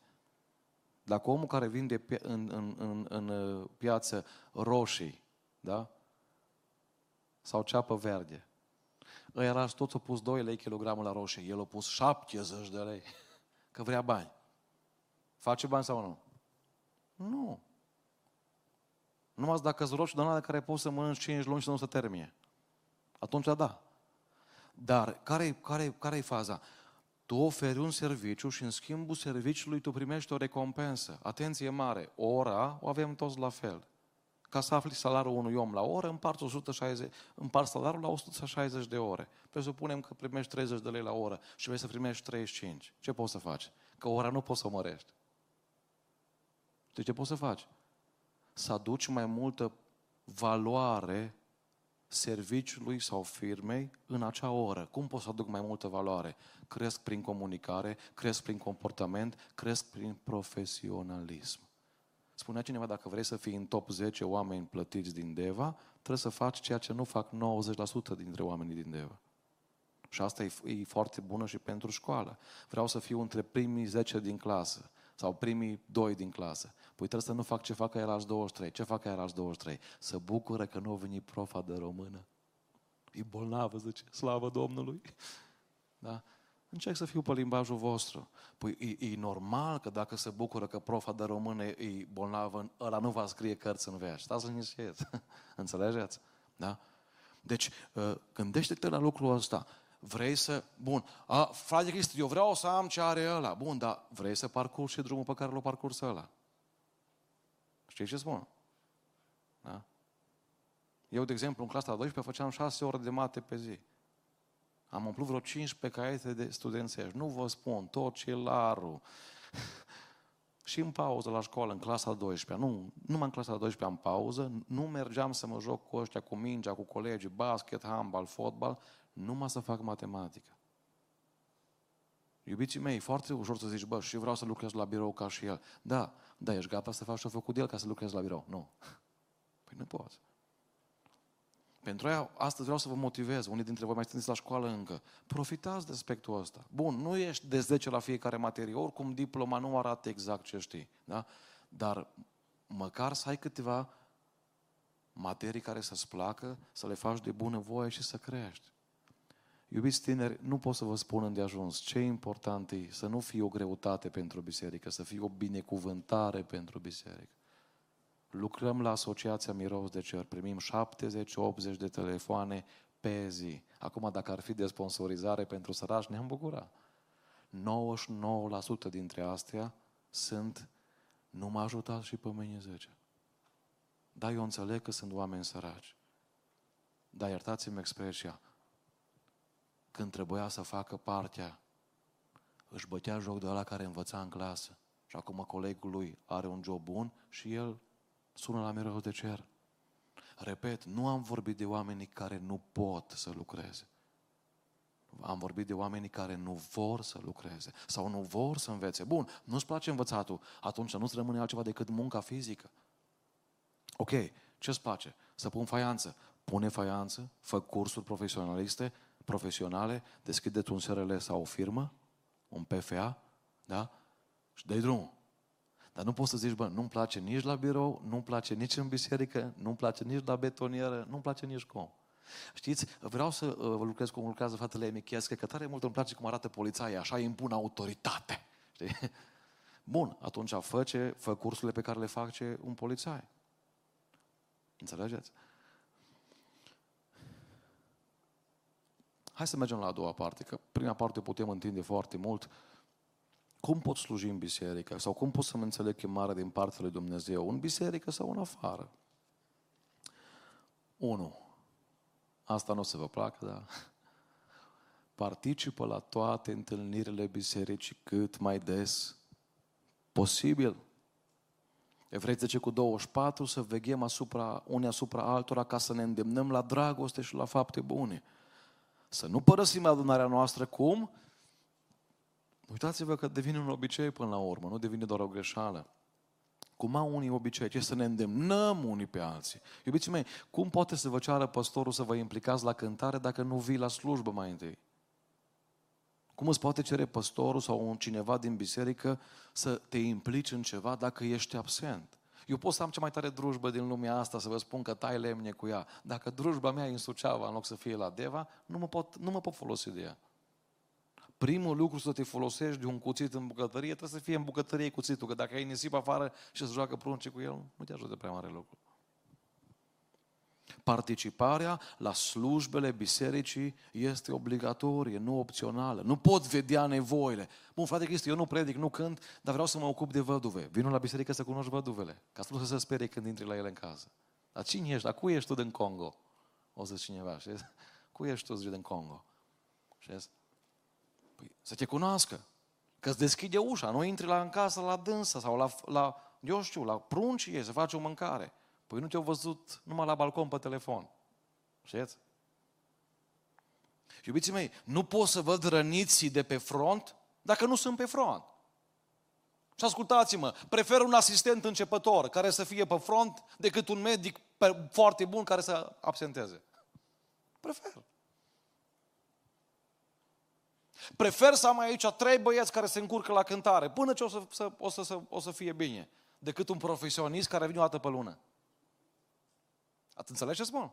Dacă omul care vinde în, în, în, în uh, piață roșii, da? Sau ceapă verde, ăia toți au pus 2 lei kilogramul la roșii, el a pus 70 de lei, că vrea bani. Face bani sau nu? Nu. Numai dacă îți roșii de care poți să mănânci 5 luni și nu se termine. Atunci da. Dar care-i, care, care faza? Tu oferi un serviciu și în schimbul serviciului tu primești o recompensă. Atenție mare, ora o avem toți la fel. Ca să afli salariul unui om la oră, împarți, 160, împarți salariul la 160 de ore. Presupunem că primești 30 de lei la oră și vrei să primești 35. Ce poți să faci? Că ora nu poți să o mărești. De ce poți să faci? Să aduci mai multă valoare serviciului sau firmei în acea oră. Cum pot să aduc mai multă valoare? Cresc prin comunicare, cresc prin comportament, cresc prin profesionalism. Spunea cineva, dacă vrei să fii în top 10 oameni plătiți din Deva, trebuie să faci ceea ce nu fac 90% dintre oamenii din Deva. Și asta e, e foarte bună și pentru școală. Vreau să fiu între primii 10 din clasă sau primii doi din clasă. Păi trebuie să nu fac ce fac aia 23. Ce fac aia 23? Să bucură că nu a venit profa de română. E bolnavă, zice, slavă Domnului. Da? Încerc să fiu pe limbajul vostru. Păi e, e normal că dacă se bucură că profa de română e bolnavă, ăla nu va scrie cărți în veac. Stați liniștiți. Înțelegeți? Da? Deci, ă, gândește-te la lucrul ăsta. Vrei să... Bun, a, frate Cristi, eu vreau să am ce are ăla. Bun, dar vrei să parcurgi și drumul pe care l-a parcurs ăla. Știi ce spun? Da? Eu, de exemplu, în clasa 12 făceam 6 ore de mate pe zi. Am umplut vreo 15 caiete de studențești. Nu vă spun, tot ce larul. și în pauză la școală, în clasa 12 nu, numai în clasa 12 am pauză, nu mergeam să mă joc cu ăștia, cu mingea, cu colegii, basket, handbal, fotbal, numai să fac matematică. Iubiții mei, foarte ușor să zici, bă, și vreau să lucrez la birou ca și el. Da, da, ești gata să faci ce-a făcut de el ca să lucrezi la birou? Nu. Păi nu poți. Pentru aia, astăzi vreau să vă motivez. Unii dintre voi mai sunteți la școală încă. Profitați de aspectul ăsta. Bun, nu ești de 10 la fiecare materie. Oricum, diploma nu arată exact ce știi. Da? Dar măcar să ai câteva materii care să-ți placă, să le faci de bună voie și să crești. Iubiți tineri, nu pot să vă spun îndeajuns ce important e să nu fie o greutate pentru biserică, să fie o binecuvântare pentru biserică. Lucrăm la Asociația Miros de Cer, primim 70-80 de telefoane pe zi. Acum, dacă ar fi de sponsorizare pentru săraci, ne-am bucurat. 99% dintre astea sunt nu mă ajutați și pe mine 10. Da, eu înțeleg că sunt oameni săraci. Dar iertați-mi expresia, când trebuia să facă partea, își bătea joc de la care învăța în clasă. Și acum colegul lui are un job bun și el sună la miros de cer. Repet, nu am vorbit de oamenii care nu pot să lucreze. Am vorbit de oamenii care nu vor să lucreze sau nu vor să învețe. Bun, nu-ți place învățatul, atunci nu-ți rămâne altceva decât munca fizică. Ok, ce-ți place? Să pun faianță. Pune faianță, fă cursuri profesionaliste, profesionale, deschide un SRL sau o firmă, un PFA, da? Și dai drumul. Dar nu poți să zici, bă, nu-mi place nici la birou, nu-mi place nici în biserică, nu-mi place nici la betonieră, nu-mi place nici cum. Știți, vreau să uh, lucrez cum lucrează fratele Emichescu, că tare mult îmi place cum arată polițaia, așa impun autoritate. Știi? Bun, atunci fă, ce, fă cursurile pe care le face un polițai. Înțelegeți? Hai să mergem la a doua parte, că prima parte putem întinde foarte mult. Cum pot sluji în biserică? Sau cum pot să-mi înțeleg chemarea din partea lui Dumnezeu? În biserică sau în afară? Unu. Asta nu o să vă placă, dar participă la toate întâlnirile bisericii cât mai des posibil. Evrei 10 cu 24, să veghem asupra, unii asupra altora ca să ne îndemnăm la dragoste și la fapte bune. Să nu părăsim adunarea noastră cum? Uitați-vă că devine un obicei până la urmă, nu devine doar o greșeală. Cum au unii obicei, ce să ne îndemnăm unii pe alții. Iubiții mei, cum poate să vă ceară păstorul să vă implicați la cântare dacă nu vii la slujbă mai întâi? Cum îți poate cere păstorul sau un cineva din biserică să te implici în ceva dacă ești absent? Eu pot să am cea mai tare drujbă din lumea asta, să vă spun că tai lemne cu ea. Dacă drujba mea e în Suceava, în loc să fie la Deva, nu mă pot, nu mă pot folosi de ea. Primul lucru să te folosești de un cuțit în bucătărie, trebuie să fie în bucătărie cuțitul, că dacă ai nisip afară și se joacă prunci cu el, nu te ajută prea mare lucru. Participarea la slujbele bisericii este obligatorie, nu opțională. Nu pot vedea nevoile. Bun, frate Cristi, eu nu predic, nu cânt, dar vreau să mă ocup de văduve. Vino la biserică să cunoști văduvele, ca să nu se sperie când intri la ele în casă. Dar cine ești? Dar cu ești tu din Congo? O să cineva, știți? Cu ești tu, zice, din Congo? Știți? Păi, să te cunoască. Că îți deschide ușa, nu intri la în casă la dânsă sau la, la eu știu, la pruncii ei, să faci o mâncare. Păi nu te-au văzut numai la balcon pe telefon. Știți? Iubiții mei, nu pot să văd răniții de pe front dacă nu sunt pe front. Și ascultați-mă, prefer un asistent începător care să fie pe front decât un medic foarte bun care să absenteze. Prefer. Prefer să am aici trei băieți care se încurcă la cântare până ce o să, să, o, să, să, o să fie bine, decât un profesionist care vine o dată pe lună. Ați înțeles ce spun?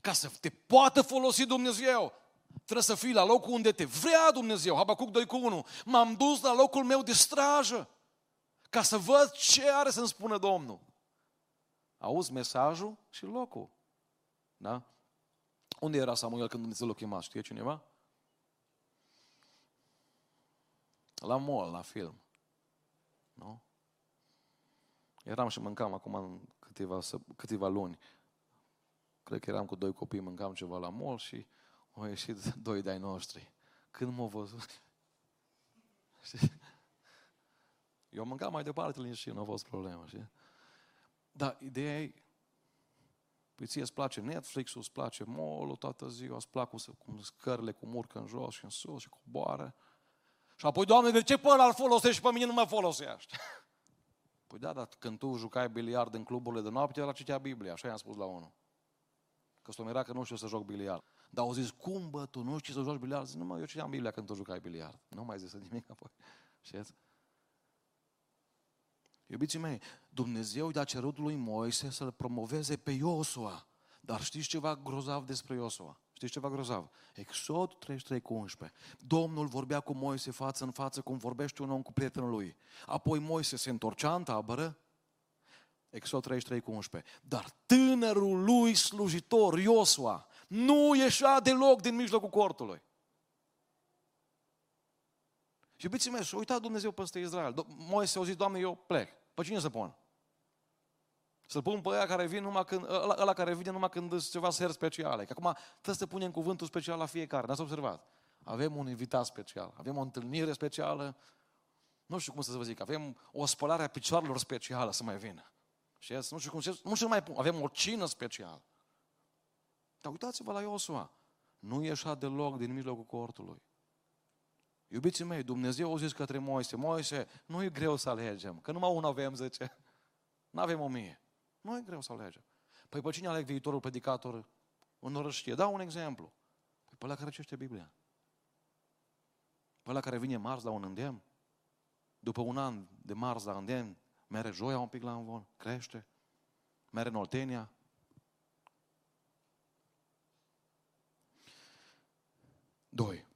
Ca să te poată folosi Dumnezeu, trebuie să fii la locul unde te vrea Dumnezeu. Habacuc 2 cu 1. M-am dus la locul meu de strajă ca să văd ce are să-mi spună Domnul. Auzi mesajul și locul. Da? Unde era Samuel când Dumnezeu l-a chemat? Știe cineva? La mall, la film. Nu? Eram și mâncam acum în câteva, câteva luni. Cred că eram cu doi copii, mâncam ceva la mall și au ieșit doi de-ai noștri. Când m-au văzut... Eu mâncam mai departe liniștit, nu a fost problemă, știi? Dar ideea e, păi ție îți place Netflix-ul, îți place mall toată ziua, îți plac cum scările cum urcă în jos și în sus și coboară. Și apoi, Doamne, de ce pe ăla îl folosești și pe mine nu mă folosești? Păi da, dar când tu jucai biliard în cluburile de noapte, la citea Biblia, așa i-am spus la unul. Că s că nu știu să joc biliard. Dar au zis, cum bă, tu nu știi să joci biliard? Zic, nu mă, eu citeam Biblia când tu jucai biliard. Nu mai zis nimic apoi. Știți? Iubiții mei, Dumnezeu i-a cerut lui Moise să-l promoveze pe Iosua. Dar știți ceva grozav despre Iosua? Știți ceva grozav? Exod 33 cu 11. Domnul vorbea cu Moise față în față cum vorbește un om cu prietenul lui. Apoi Moise se întorcea în tabără. Exod 33 cu 11. Dar tânărul lui slujitor, Iosua, nu ieșea deloc din mijlocul cortului. Și iubiții mei, și-a uitat Dumnezeu peste Israel. Moise a zis, Doamne, eu plec. Pe cine să pun? Să-l pun pe ăla care vine numai când, ăla, ăla care vine numai când sunt ceva ser speciale. Că acum trebuie să punem cuvântul special la fiecare. N-ați observat? Avem un invitat special, avem o întâlnire specială, nu știu cum să vă zic, avem o spălare a picioarelor specială să mai vină. Și nu știu cum să, nu știu mai pun, avem o cină specială. Dar uitați-vă la Iosua. Nu ieșea deloc din mijlocul cortului. Iubiții mei, Dumnezeu a zis către Moise, Moise, nu e greu să alegem, că numai unul avem, zice. Nu avem o mie. Nu e greu să alegem. Păi pe cine aleg viitorul predicator în orăștie? Dau un exemplu. Păi pe ăla care cește Biblia. Pe ăla care vine marți la un îndemn. După un an de marți la îndemn, mere joia un pic la învon, crește, mere în Oltenia. Doi.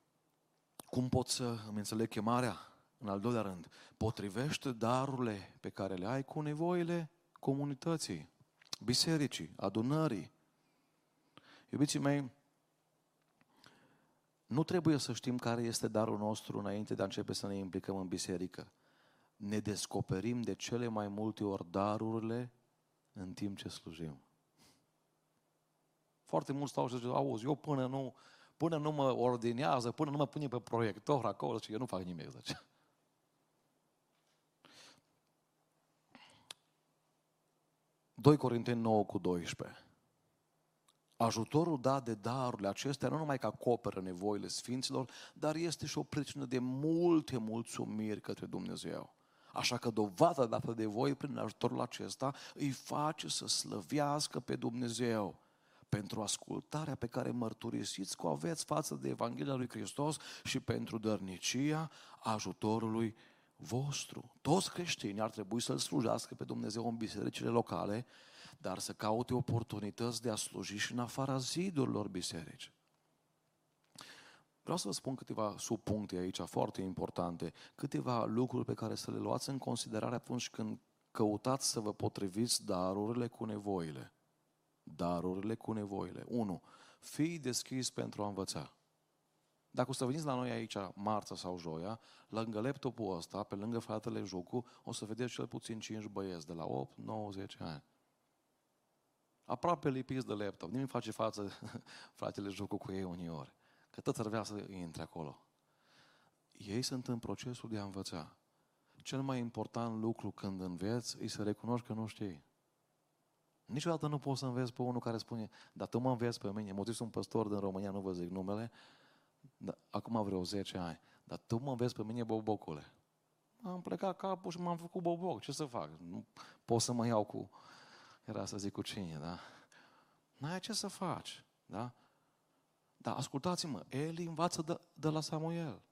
Cum pot să îmi înțeleg chemarea? În al doilea rând, potrivește darurile pe care le ai cu nevoile comunității, bisericii, adunării. Iubiții mei, nu trebuie să știm care este darul nostru înainte de a începe să ne implicăm în biserică. Ne descoperim de cele mai multe ori darurile în timp ce slujim. Foarte mulți stau și zic, auzi, eu până nu, până nu mă ordinează, până nu mă pune pe proiector acolo, și eu nu fac nimic. Zice. 2 Corinteni 9 cu 12. Ajutorul dat de darurile acestea nu numai că acoperă nevoile Sfinților, dar este și o pricină de multe mulțumiri către Dumnezeu. Așa că dovada dată de voi prin ajutorul acesta îi face să slăvească pe Dumnezeu pentru ascultarea pe care mărturisiți că o aveți față de Evanghelia lui Hristos și pentru dărnicia ajutorului vostru. Toți creștinii ar trebui să-L slujească pe Dumnezeu în bisericile locale, dar să caute oportunități de a sluji și în afara zidurilor biserici. Vreau să vă spun câteva subpuncte aici foarte importante, câteva lucruri pe care să le luați în considerare atunci când căutați să vă potriviți darurile cu nevoile. Darurile cu nevoile. 1. Fii deschis pentru a învăța. Dacă o să veniți la noi aici, marța sau joia, lângă laptopul ăsta, pe lângă fratele Jucu, o să vedeți cel puțin 5 băieți, de la 8, 9, 10 ani. Aproape lipiți de laptop. Nimeni face față fratele Jucu cu ei uneori. Că tot ar vrea să intre acolo. Ei sunt în procesul de a învăța. Cel mai important lucru când înveți e să recunoști că nu știi. Niciodată nu poți să înveți pe unul care spune, dar tu mă înveți pe mine. Mă un păstor din România, nu vă zic numele, da, acum vreo 10 ani. Dar tu mă înveți pe mine, bobocule. am plecat capul și m-am făcut boboc. Ce să fac? Nu pot să mă iau cu, era să zic cu cine, da? N-ai ce să faci, da? Dar ascultați-mă, Eli învață de, de la Samuel.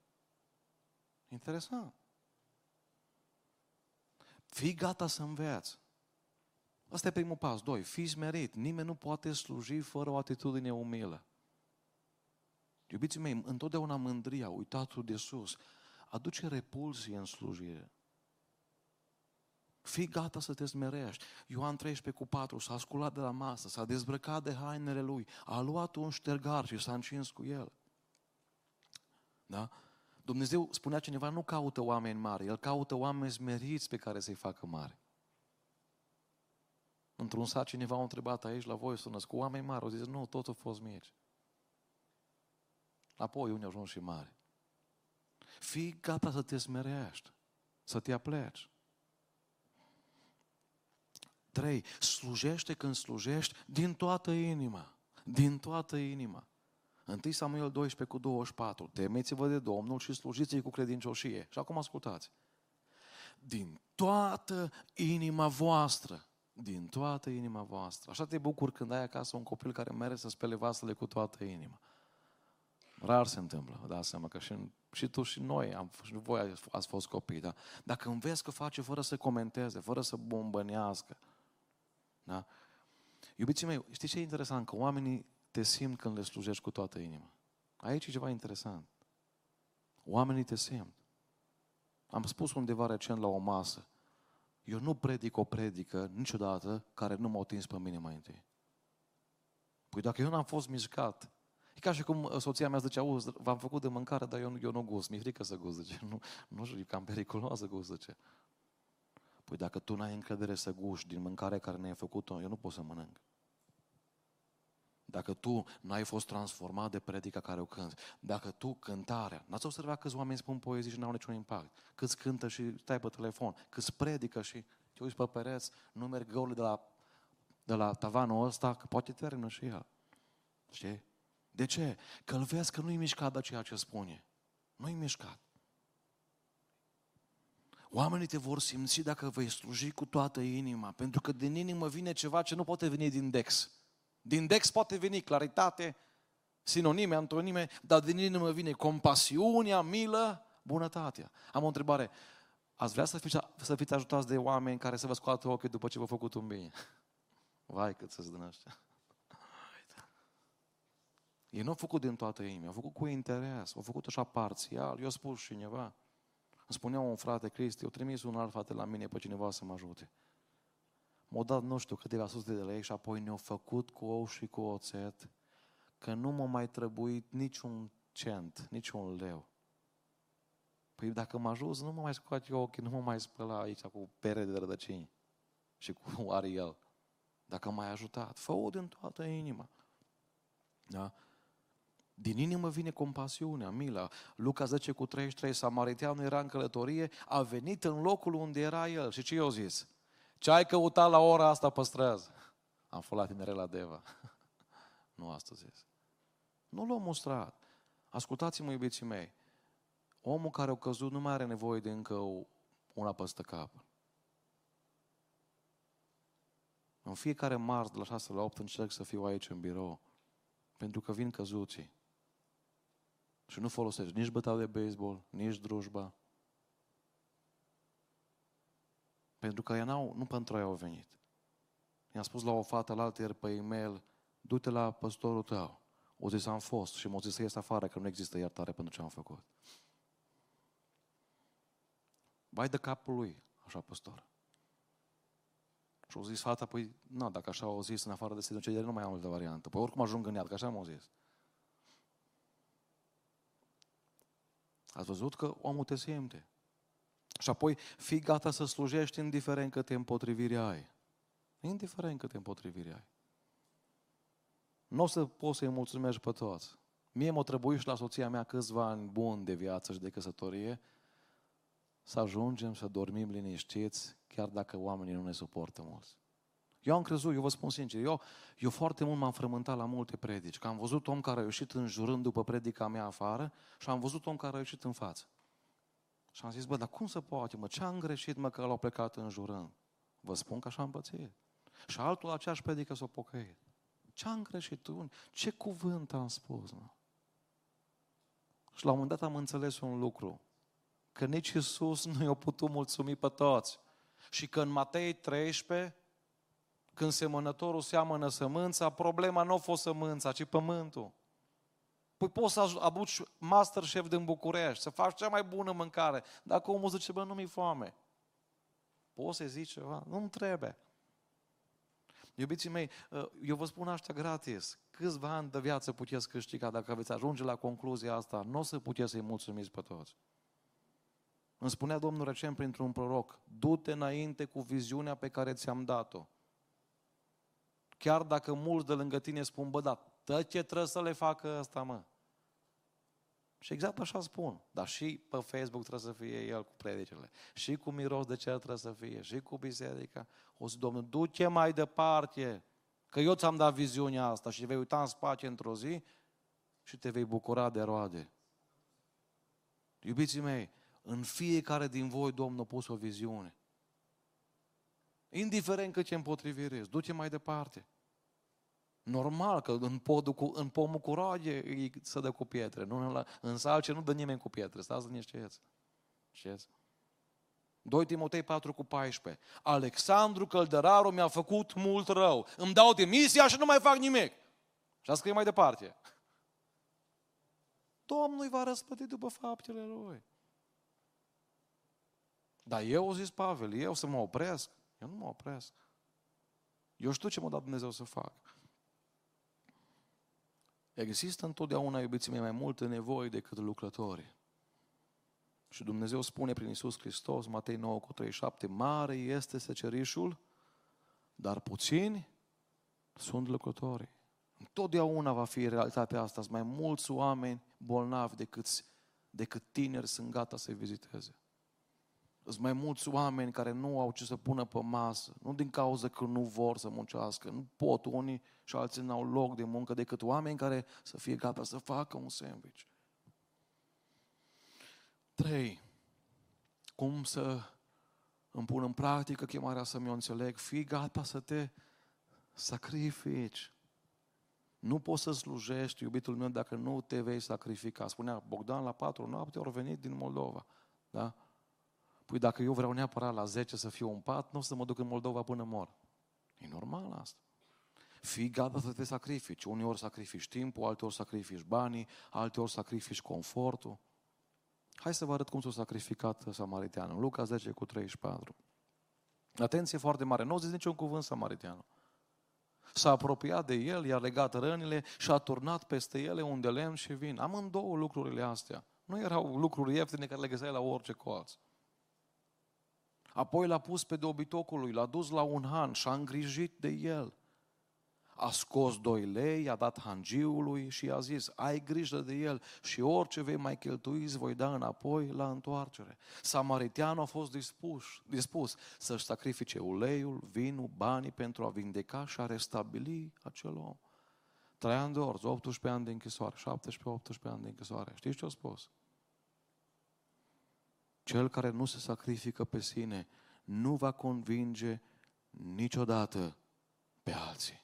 Interesant. Fii gata să înveți. Asta e primul pas. Doi, fii smerit. Nimeni nu poate sluji fără o atitudine umilă. Iubiții mei, întotdeauna mândria, uitatul de sus, aduce repulsie în slujire. Fii gata să te smerești. Ioan 13 cu 4 s-a sculat de la masă, s-a dezbrăcat de hainele lui, a luat un ștergar și s-a încins cu el. Da? Dumnezeu, spunea cineva, nu caută oameni mari, El caută oameni smeriți pe care să-i facă mari. Într-un sat cineva a întrebat aici la voi să cu oameni mari. O zis, nu, totul a fost mici. Apoi unii au ajuns și mari. Fii gata să te smerești, să te apleci. Trei, slujește când slujești din toată inima. Din toată inima. 1 Samuel 12 cu 24. Temeți-vă de Domnul și slujiți-i cu credincioșie. Și acum ascultați. Din toată inima voastră. Din toată inima voastră. Așa te bucur când ai acasă un copil care merge să spele vasele cu toată inima. Rar se întâmplă, vă dați seama că și, și tu și noi, am, și voi ați fost copii, da? Dacă înveți că face fără să comenteze, fără să bombănească, da? Iubiții mei, știți ce e interesant? Că oamenii te simt când le slujești cu toată inima. Aici e ceva interesant. Oamenii te simt. Am spus undeva recent la o masă, eu nu predic o predică niciodată care nu m-au atins pe mine mai întâi. Păi dacă eu n-am fost mișcat, e ca și cum uh, soția mea zice, auzi, v-am făcut de mâncare, dar eu, eu nu gust, mi-e frică să gust, zice. Nu, nu știu, e cam periculos să gust, zice. Păi dacă tu n-ai încredere să guști din mâncare care ne-ai făcut-o, eu nu pot să mănânc. Dacă tu n-ai fost transformat de predica care o cânti, dacă tu cântarea, n-ați observat câți oameni spun poezii și n-au niciun impact, câți cântă și stai pe telefon, câți predică și te uiți pe pereți, nu merg găurile de la, de la tavanul ăsta, că poate termină și el. Știi? De ce? Că îl vezi că nu-i mișcat de ceea ce spune. Nu-i mișcat. Oamenii te vor simți dacă vei sluji cu toată inima, pentru că din inimă vine ceva ce nu poate veni din Dex. Din Dex poate veni claritate, sinonime, antonime, dar din inimă vine compasiunea, milă, bunătatea. Am o întrebare. Ați vrea să fiți, să fiți ajutați de oameni care să vă scoată ochii după ce v-au făcut un bine? Vai cât să-ți din ăștia. Ei nu au făcut din toată inima, au făcut cu interes, au făcut așa parțial. Eu spus cineva, îmi spunea un frate Cristi, eu trimis un alt frate la mine pe cineva să mă ajute m-au dat nu știu câteva sute de lei și apoi ne-au făcut cu ou și cu oțet că nu m-a mai trebuit niciun cent, niciun leu. Păi dacă mă ajut, nu mă mai scoate ochii, nu mă mai spăla aici cu pere de rădăcini și cu Ariel. Dacă m-ai ajutat, fă-o din toată inima. Da? Din inimă vine compasiunea, mila. Luca 10 cu 33, Samariteanul era în călătorie, a venit în locul unde era el. Și ce i-a zis? Ce ai căutat la ora asta păstrează. Am fost la tinere la Deva. nu asta zis. Nu l-am mostrat. Ascultați-mă, iubiții mei. Omul care a căzut nu mai are nevoie de încă una păstă cap. În fiecare marți de la 6 la 8 încerc să fiu aici în birou. Pentru că vin căzuții. Și nu folosesc nici bătaia de baseball, nici drujba, Pentru că n-au, nu pentru aia au venit. I-am spus la o fată la altă pe e-mail, du-te la păstorul tău. O zis, am fost și m-a zis să ies afară, că nu există iertare pentru ce am făcut. Bai de capul lui, așa păstor. Și au zis fata, păi, nu, dacă așa au zis în afară de sinucidere, nu mai am altă variantă. Păi oricum ajung în iad, că așa m-au zis. Ați văzut că omul te simte. Și apoi fii gata să slujești indiferent câte împotrivire ai. Indiferent câte împotrivire ai. Nu o să poți să-i mulțumești pe toți. Mie m-a trebuit și la soția mea câțiva ani buni de viață și de căsătorie să ajungem să dormim liniștiți, chiar dacă oamenii nu ne suportă mulți. Eu am crezut, eu vă spun sincer, eu, eu foarte mult m-am frământat la multe predici, că am văzut om care a ieșit înjurând după predica mea afară și am văzut om care a ieșit în față. Și am zis, bă, dar cum se poate, mă, ce am greșit, mă, că l-au plecat în jurând? Vă spun că așa am pățit. Și altul aceeași predică s-o pocăit. Ce am greșit? Ce cuvânt am spus, mă? Și la un moment dat am înțeles un lucru. Că nici Iisus nu i-a putut mulțumi pe toți. Și că în Matei 13, când semănătorul seamănă sămânța, problema nu a fost sămânța, ci pământul. Păi poți să aduci chef din București, să faci cea mai bună mâncare. Dacă omul zice, bă, nu mi foame. Poți să zici ceva? Nu-mi trebuie. Iubiții mei, ă, eu vă spun asta gratis. Câțiva ani de viață puteți câștiga dacă veți ajunge la concluzia asta. Nu o să puteți să-i mulțumiți pe toți. Îmi spunea Domnul recent printr-un proroc, du-te înainte cu viziunea pe care ți-am dat-o. Chiar dacă mulți de lângă tine spun, bă, da, ce trebuie să le facă asta, mă? Și exact așa spun. Dar și pe Facebook trebuie să fie el cu predicile. Și cu miros de cer trebuie să fie. Și cu biserica. O să, Domnul, du-te mai departe. Că eu ți-am dat viziunea asta și vei uita în spațiu într-o zi și te vei bucura de roade. Iubiții mei, în fiecare din voi Domnul a pus o viziune. Indiferent cât ce împotrivire du-te mai departe. Normal că în, podul cu, în pomul cu roage îi să dă cu pietre. Nu, în, în salce nu dă nimeni cu pietre. Stați liniștiți. Știți? 2 Timotei 4 cu 14. Alexandru Căldăraru mi-a făcut mult rău. Îmi dau demisia și nu mai fac nimic. Și a scrie mai departe. Domnul îi va răspăti după faptele lui. Dar eu, zis Pavel, eu să mă opresc? Eu nu mă opresc. Eu știu ce m-a dat Dumnezeu să fac. Există întotdeauna, iubiții mei, mai multe nevoi decât lucrători. Și Dumnezeu spune prin Isus Hristos, Matei 9 cu 37, mare este secerișul, dar puțini sunt lucrătorii. Întotdeauna va fi realitatea asta. Sunt mai mulți oameni bolnavi decât, decât tineri sunt gata să-i viziteze. Sunt mai mulți oameni care nu au ce să pună pe masă, nu din cauza că nu vor să muncească, nu pot unii și alții n-au loc de muncă decât oameni care să fie gata să facă un sandwich. Trei, cum să îmi pun în practică chemarea să mi-o înțeleg, fii gata să te sacrifici. Nu poți să slujești, iubitul meu, dacă nu te vei sacrifica. Spunea Bogdan la patru noapte, au venit din Moldova. Da? Păi dacă eu vreau neapărat la 10 să fiu un pat, nu o să mă duc în Moldova până mor. E normal asta. Fii gata să te sacrifici. Uneori sacrifici timpul, alteori sacrifici banii, alteori sacrifici confortul. Hai să vă arăt cum s-a sacrificat samariteanul. Luca 10 cu 34. Atenție foarte mare, nu zis niciun cuvânt samariteanul. S-a apropiat de el, i-a legat rănile și a turnat peste ele un de lemn și vin. Amândouă lucrurile astea. Nu erau lucruri ieftine care le găseai la orice colț. Apoi l-a pus pe dobitocul lui, l-a dus la un han și a îngrijit de el. A scos doi lei, i-a dat hangiului și i-a zis, ai grijă de el și orice vei mai cheltui îți voi da înapoi la întoarcere. Samariteanul a fost dispus, dispus să-și sacrifice uleiul, vinul, banii pentru a vindeca și a restabili acel om. Trei ani de orz, 18 ani de închisoare, 17-18 ani de închisoare. Știți ce a spus? Cel care nu se sacrifică pe sine nu va convinge niciodată pe alții.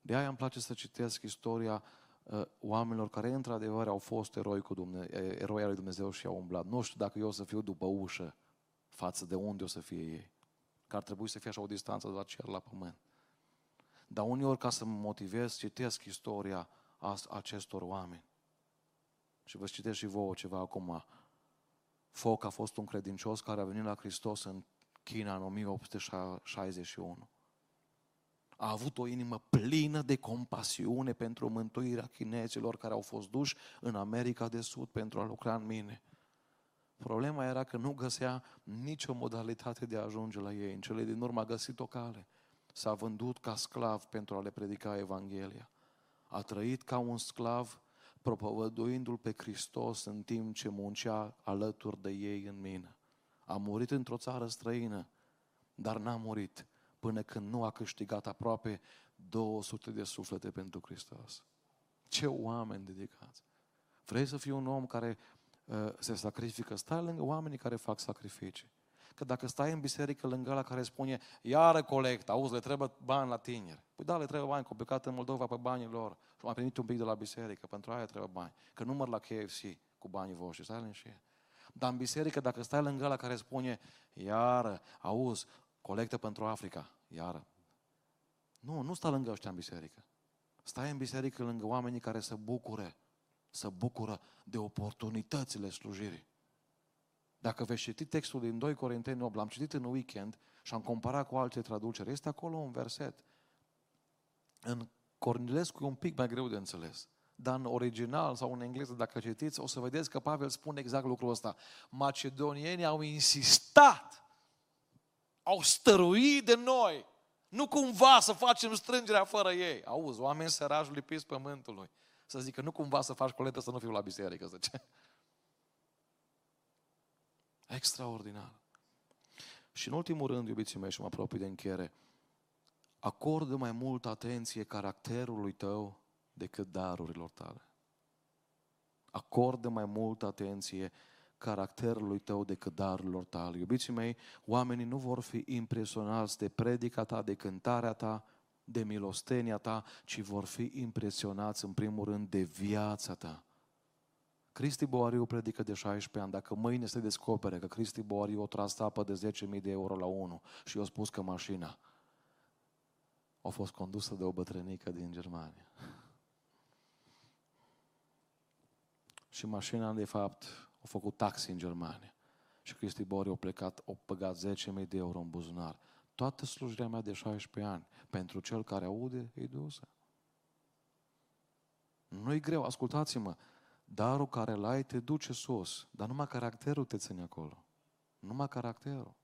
De aia îmi place să citesc istoria uh, oamenilor care într-adevăr au fost eroi, cu Dumne- eroi al lui Dumnezeu și au umblat. Nu știu dacă eu o să fiu după ușă față de unde o să fie ei. Că ar trebui să fie așa o distanță de la cer la pământ. Dar uneori ca să mă motivez, citesc istoria acestor oameni. Și vă citesc și vouă ceva acum. Foc a fost un credincios care a venit la Hristos în China în 1861. A avut o inimă plină de compasiune pentru mântuirea chinezilor care au fost duși în America de Sud pentru a lucra în mine. Problema era că nu găsea nicio modalitate de a ajunge la ei. În cele din urmă a găsit o cale. S-a vândut ca sclav pentru a le predica Evanghelia. A trăit ca un sclav propovăduindu-L pe Hristos în timp ce muncea alături de ei în mină. A murit într-o țară străină, dar n-a murit până când nu a câștigat aproape 200 de suflete pentru Hristos. Ce oameni dedicați! Vrei să fii un om care uh, se sacrifică, stai lângă oamenii care fac sacrificii. Că dacă stai în biserică lângă la care spune, iară colect, auzi, le trebuie bani la tineri. Păi da, le trebuie bani, că plecat în Moldova pe banii lor și mai primit un pic de la biserică, pentru aia trebuie bani. Că număr la KFC cu banii voștri, stai liniștit. Dar în biserică, dacă stai lângă la care spune, iară, auzi, colectă pentru Africa, iară. Nu, nu stai lângă ăștia în biserică. Stai în biserică lângă oamenii care se bucure, să bucură de oportunitățile slujirii. Dacă veți citi textul din 2 Corinteni 8, l-am citit în weekend și am comparat cu alte traduceri, este acolo un verset. În Cornilescu e un pic mai greu de înțeles. Dar în original sau în engleză, dacă citiți, o să vedeți că Pavel spune exact lucrul ăsta. Macedonienii au insistat, au stăruit de noi, nu cumva să facem strângerea fără ei. Auzi, oameni sărași lipiți pământului. Să zică, nu cumva să faci coletă să nu fiu la biserică, zice. Extraordinar. Și în ultimul rând, iubiții mei, și mă apropii de încheiere, acordă mai multă atenție caracterului tău decât darurilor tale. Acordă mai multă atenție caracterului tău decât darurilor tale. Iubiții mei, oamenii nu vor fi impresionați de predica ta, de cântarea ta, de milostenia ta, ci vor fi impresionați în primul rând de viața ta. Cristi Boariu predică de 16 ani. Dacă mâine se descopere că Cristi Boariu o tras apă de 10.000 de euro la 1 și i-a spus că mașina a fost condusă de o bătrânică din Germania. Și mașina, de fapt, a făcut taxi în Germania. Și Cristi Boariu a plecat, a păgat 10.000 de euro în buzunar. Toată slujirea mea de 16 ani, pentru cel care aude, e dusă. Nu-i greu, ascultați-mă, darul care îl ai te duce sus, dar numai caracterul te ține acolo. Numai caracterul.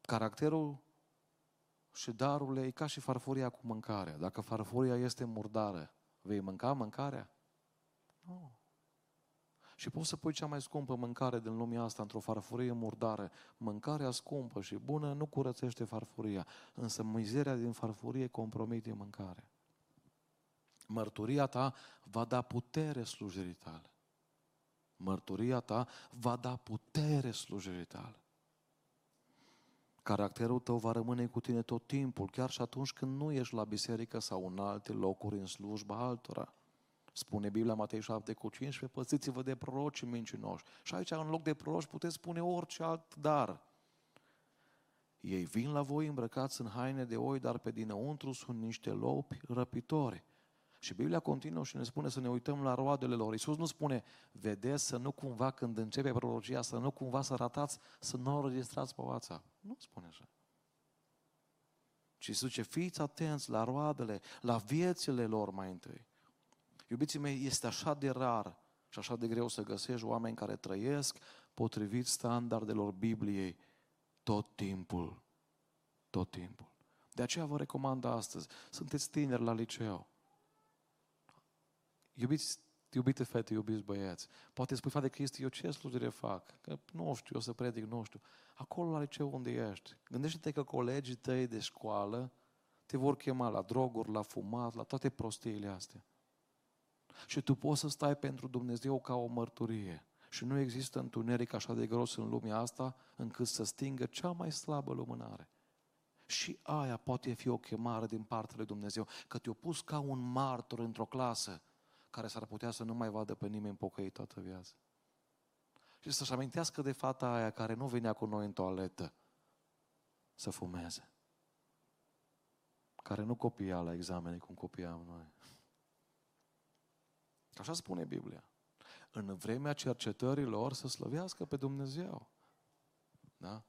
Caracterul și darul e ca și farfuria cu mâncarea. Dacă farfuria este murdară, vei mânca mâncarea? Nu. Și poți să pui cea mai scumpă mâncare din lumea asta într-o farfurie murdară. Mâncarea scumpă și bună nu curățește farfuria, însă mizeria din farfurie compromite mâncarea mărturia ta va da putere slujirii tale. Mărturia ta va da putere slujirii tale. Caracterul tău va rămâne cu tine tot timpul, chiar și atunci când nu ești la biserică sau în alte locuri în slujba altora. Spune Biblia Matei 7 cu 15, păziți-vă de proroci mincinoși. Și aici, în loc de proroci, puteți spune orice alt dar. Ei vin la voi îmbrăcați în haine de oi, dar pe dinăuntru sunt niște lopi răpitori. Și Biblia continuă și ne spune să ne uităm la roadele lor. Iisus nu spune, vedeți să nu cumva când începe prorogia, să nu cumva să ratați, să nu o registrați pe WhatsApp. Nu spune așa. Ci zice, fiți atenți la roadele, la viețile lor mai întâi. Iubiții mei, este așa de rar și așa de greu să găsești oameni care trăiesc potrivit standardelor Bibliei tot timpul. Tot timpul. De aceea vă recomand astăzi, sunteți tineri la liceu, Iubiți, iubite fete, iubiți băieți, poate spui, frate Cristi, eu ce slujire fac? Că nu știu, eu să predic, nu știu. Acolo la liceu unde ești, gândește-te că colegii tăi de școală te vor chema la droguri, la fumat, la toate prostiile astea. Și tu poți să stai pentru Dumnezeu ca o mărturie. Și nu există întuneric așa de gros în lumea asta încât să stingă cea mai slabă lumânare. Și aia poate fi o chemare din partea lui Dumnezeu, că te-a pus ca un martor într-o clasă care s-ar putea să nu mai vadă pe nimeni pocăit toată viața. Și să-și amintească de fata aia care nu venea cu noi în toaletă să fumeze. Care nu copia la examene cum copiam noi. Așa spune Biblia. În vremea cercetărilor să slăvească pe Dumnezeu. Da?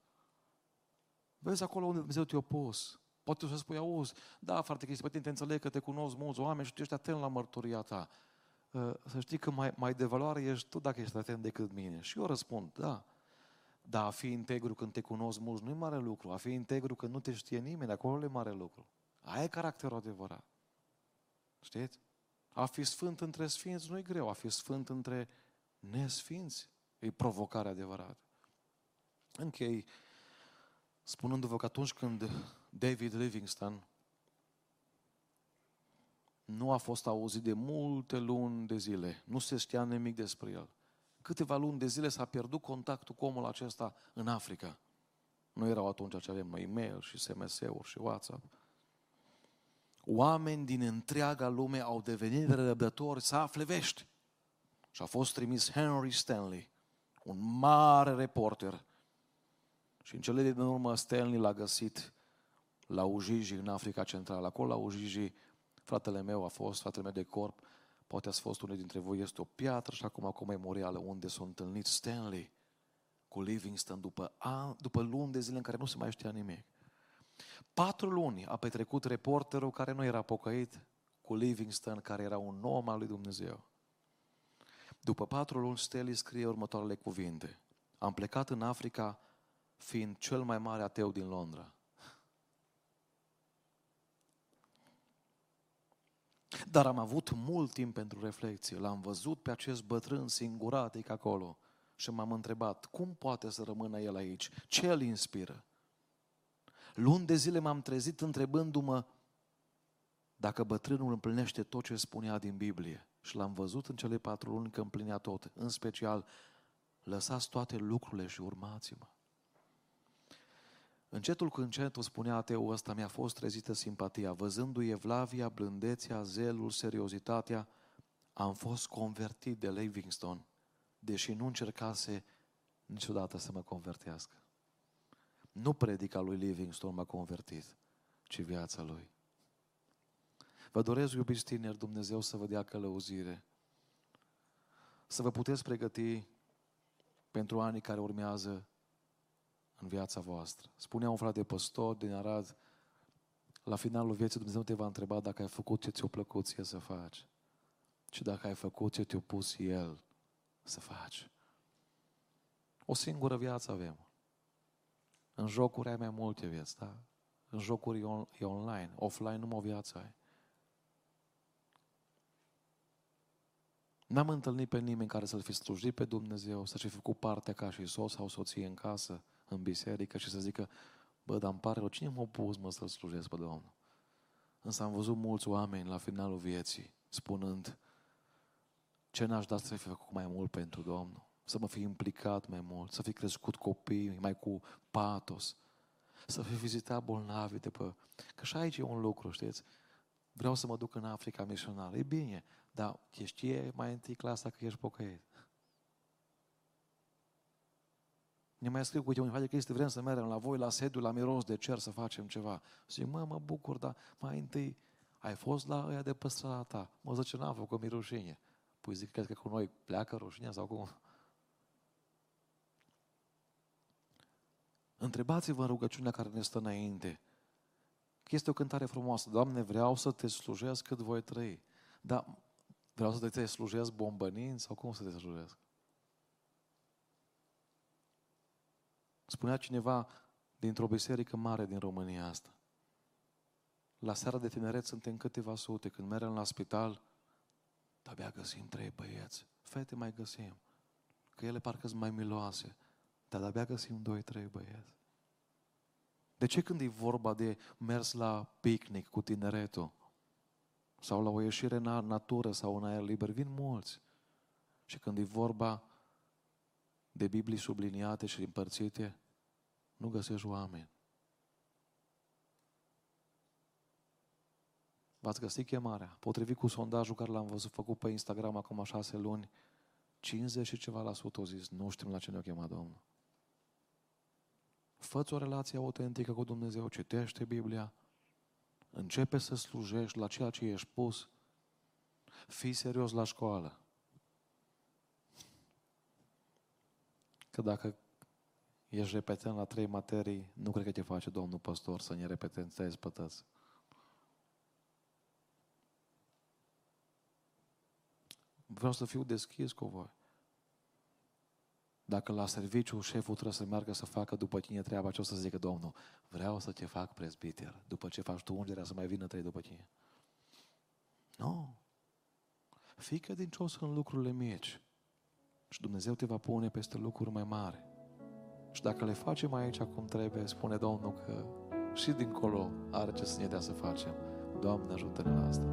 Vezi acolo unde Dumnezeu te-a pus. Poate să spui, auzi, da, frate Cristi, pe tine te înțeleg că te cunosc mulți oameni și tu ești atent la mărturia ta. Ă, să știi că mai, mai de valoare ești tu dacă ești atent decât mine. Și eu răspund, da. Dar a fi integru când te cunosc mulți nu e mare lucru. A fi integru când nu te știe nimeni, acolo e mare lucru. Aia e caracterul adevărat. Știți? A fi sfânt între sfinți nu e greu. A fi sfânt între nesfinți e provocarea adevărată. Închei spunându-vă că atunci când David Livingstone nu a fost auzit de multe luni de zile. Nu se știa nimic despre el. Câteva luni de zile s-a pierdut contactul cu omul acesta în Africa. Nu erau atunci ce avem noi e-mail și SMS-uri și WhatsApp. Oameni din întreaga lume au devenit răbdători să afle vești. Și a fost trimis Henry Stanley, un mare reporter. Și în cele din urmă Stanley l-a găsit la Ujiji, în Africa Centrală. Acolo la Ujiji, fratele meu a fost, fratele meu de corp, poate ați fost unul dintre voi, este o piatră și acum cu memorială unde s-a întâlnit Stanley cu Livingston după, a, după luni de zile în care nu se mai știa nimic. Patru luni a petrecut reporterul care nu era pocăit cu Livingston, care era un om al lui Dumnezeu. După patru luni, Stanley scrie următoarele cuvinte. Am plecat în Africa fiind cel mai mare ateu din Londra. Dar am avut mult timp pentru reflexie. L-am văzut pe acest bătrân singuratic acolo și m-am întrebat, cum poate să rămână el aici? Ce îl inspiră? Luni de zile m-am trezit întrebându-mă dacă bătrânul împlinește tot ce spunea din Biblie. Și l-am văzut în cele patru luni că împlinea tot. În special, lăsați toate lucrurile și urmați-mă. Încetul cu încetul, spunea ateul ăsta, mi-a fost trezită simpatia. Văzându-i evlavia, blândețea, zelul, seriozitatea, am fost convertit de Livingston, deși nu încercase niciodată să mă convertească. Nu predica lui Livingston m-a convertit, ci viața lui. Vă doresc, iubiți tineri, Dumnezeu să vă dea călăuzire. Să vă puteți pregăti pentru anii care urmează în viața voastră. Spunea un frate păstor din Arad, la finalul vieții Dumnezeu te va întreba dacă ai făcut ce ți-a plăcut ție să faci și dacă ai făcut ce te-a pus El să faci. O singură viață avem. În jocuri ai mai multe vieți, da? În jocuri e, on, e online. Offline nu o viață ai. N-am întâlnit pe nimeni care să-L fi slujit pe Dumnezeu, să-și fi făcut parte ca și soț sau soție în casă, în biserică și să zică, bă, dar îmi pare rău, cine m-a pus mă să-L slujesc pe Domnul? Însă am văzut mulți oameni la finalul vieții spunând, ce n-aș da să fi făcut mai mult pentru Domnul? Să mă fi implicat mai mult, să fi crescut copiii mai cu patos, să fi vizitat bolnavi de pe... Că și aici e un lucru, știți? Vreau să mă duc în Africa misionară. E bine, dar știe mai întâi clasa că ești pocăit. Ne mai scriu, uite, un frate Cristi, vrem să mergem la voi, la sediu, la miros de cer, să facem ceva. Zic, mă, mă bucur, dar mai întâi ai fost la ăia de păstrata ta. Mă zice, n-am făcut mi rușine. Păi zic, cred că cu noi pleacă rușinea sau cum? Întrebați-vă în rugăciunea care ne stă înainte. Că este o cântare frumoasă. Doamne, vreau să te slujesc cât voi trăi. Dar vreau să te slujesc bombănind sau cum să te slujesc? Spunea cineva dintr-o biserică mare din România asta. La seara de tineret suntem câteva sute. Când mergem la spital, de-abia găsim trei băieți. Fete mai găsim. Că ele parcă sunt mai miloase. Dar de-abia găsim doi, trei băieți. De ce când e vorba de mers la picnic cu tineretul sau la o ieșire în natură sau în aer liber, vin mulți. Și când e vorba de Biblii subliniate și împărțite, nu găsești oameni. V-ați găsit chemarea. Potrivit cu sondajul care l-am văzut făcut pe Instagram acum șase luni, 50 și ceva la sută au zis, nu știm la ce ne-a chemat Domnul. fă o relație autentică cu Dumnezeu, citește Biblia, începe să slujești la ceea ce ești pus, fii serios la școală. Că dacă ești repetent la trei materii, nu cred că te face Domnul păstor să ne repetentezi pe tăți. Vreau să fiu deschis cu voi. Dacă la serviciu șeful trebuie să meargă să facă după tine treaba, ce o să zică Domnul? Vreau să te fac prezbiter. După ce faci tu ungerea, să mai vină trei după tine. Nu. Fii credincios în lucrurile mici. Și Dumnezeu te va pune peste lucruri mai mari. Și dacă le facem aici cum trebuie, spune Domnul că și dincolo are ce să ne dea să facem. Doamne, ajută-ne la asta!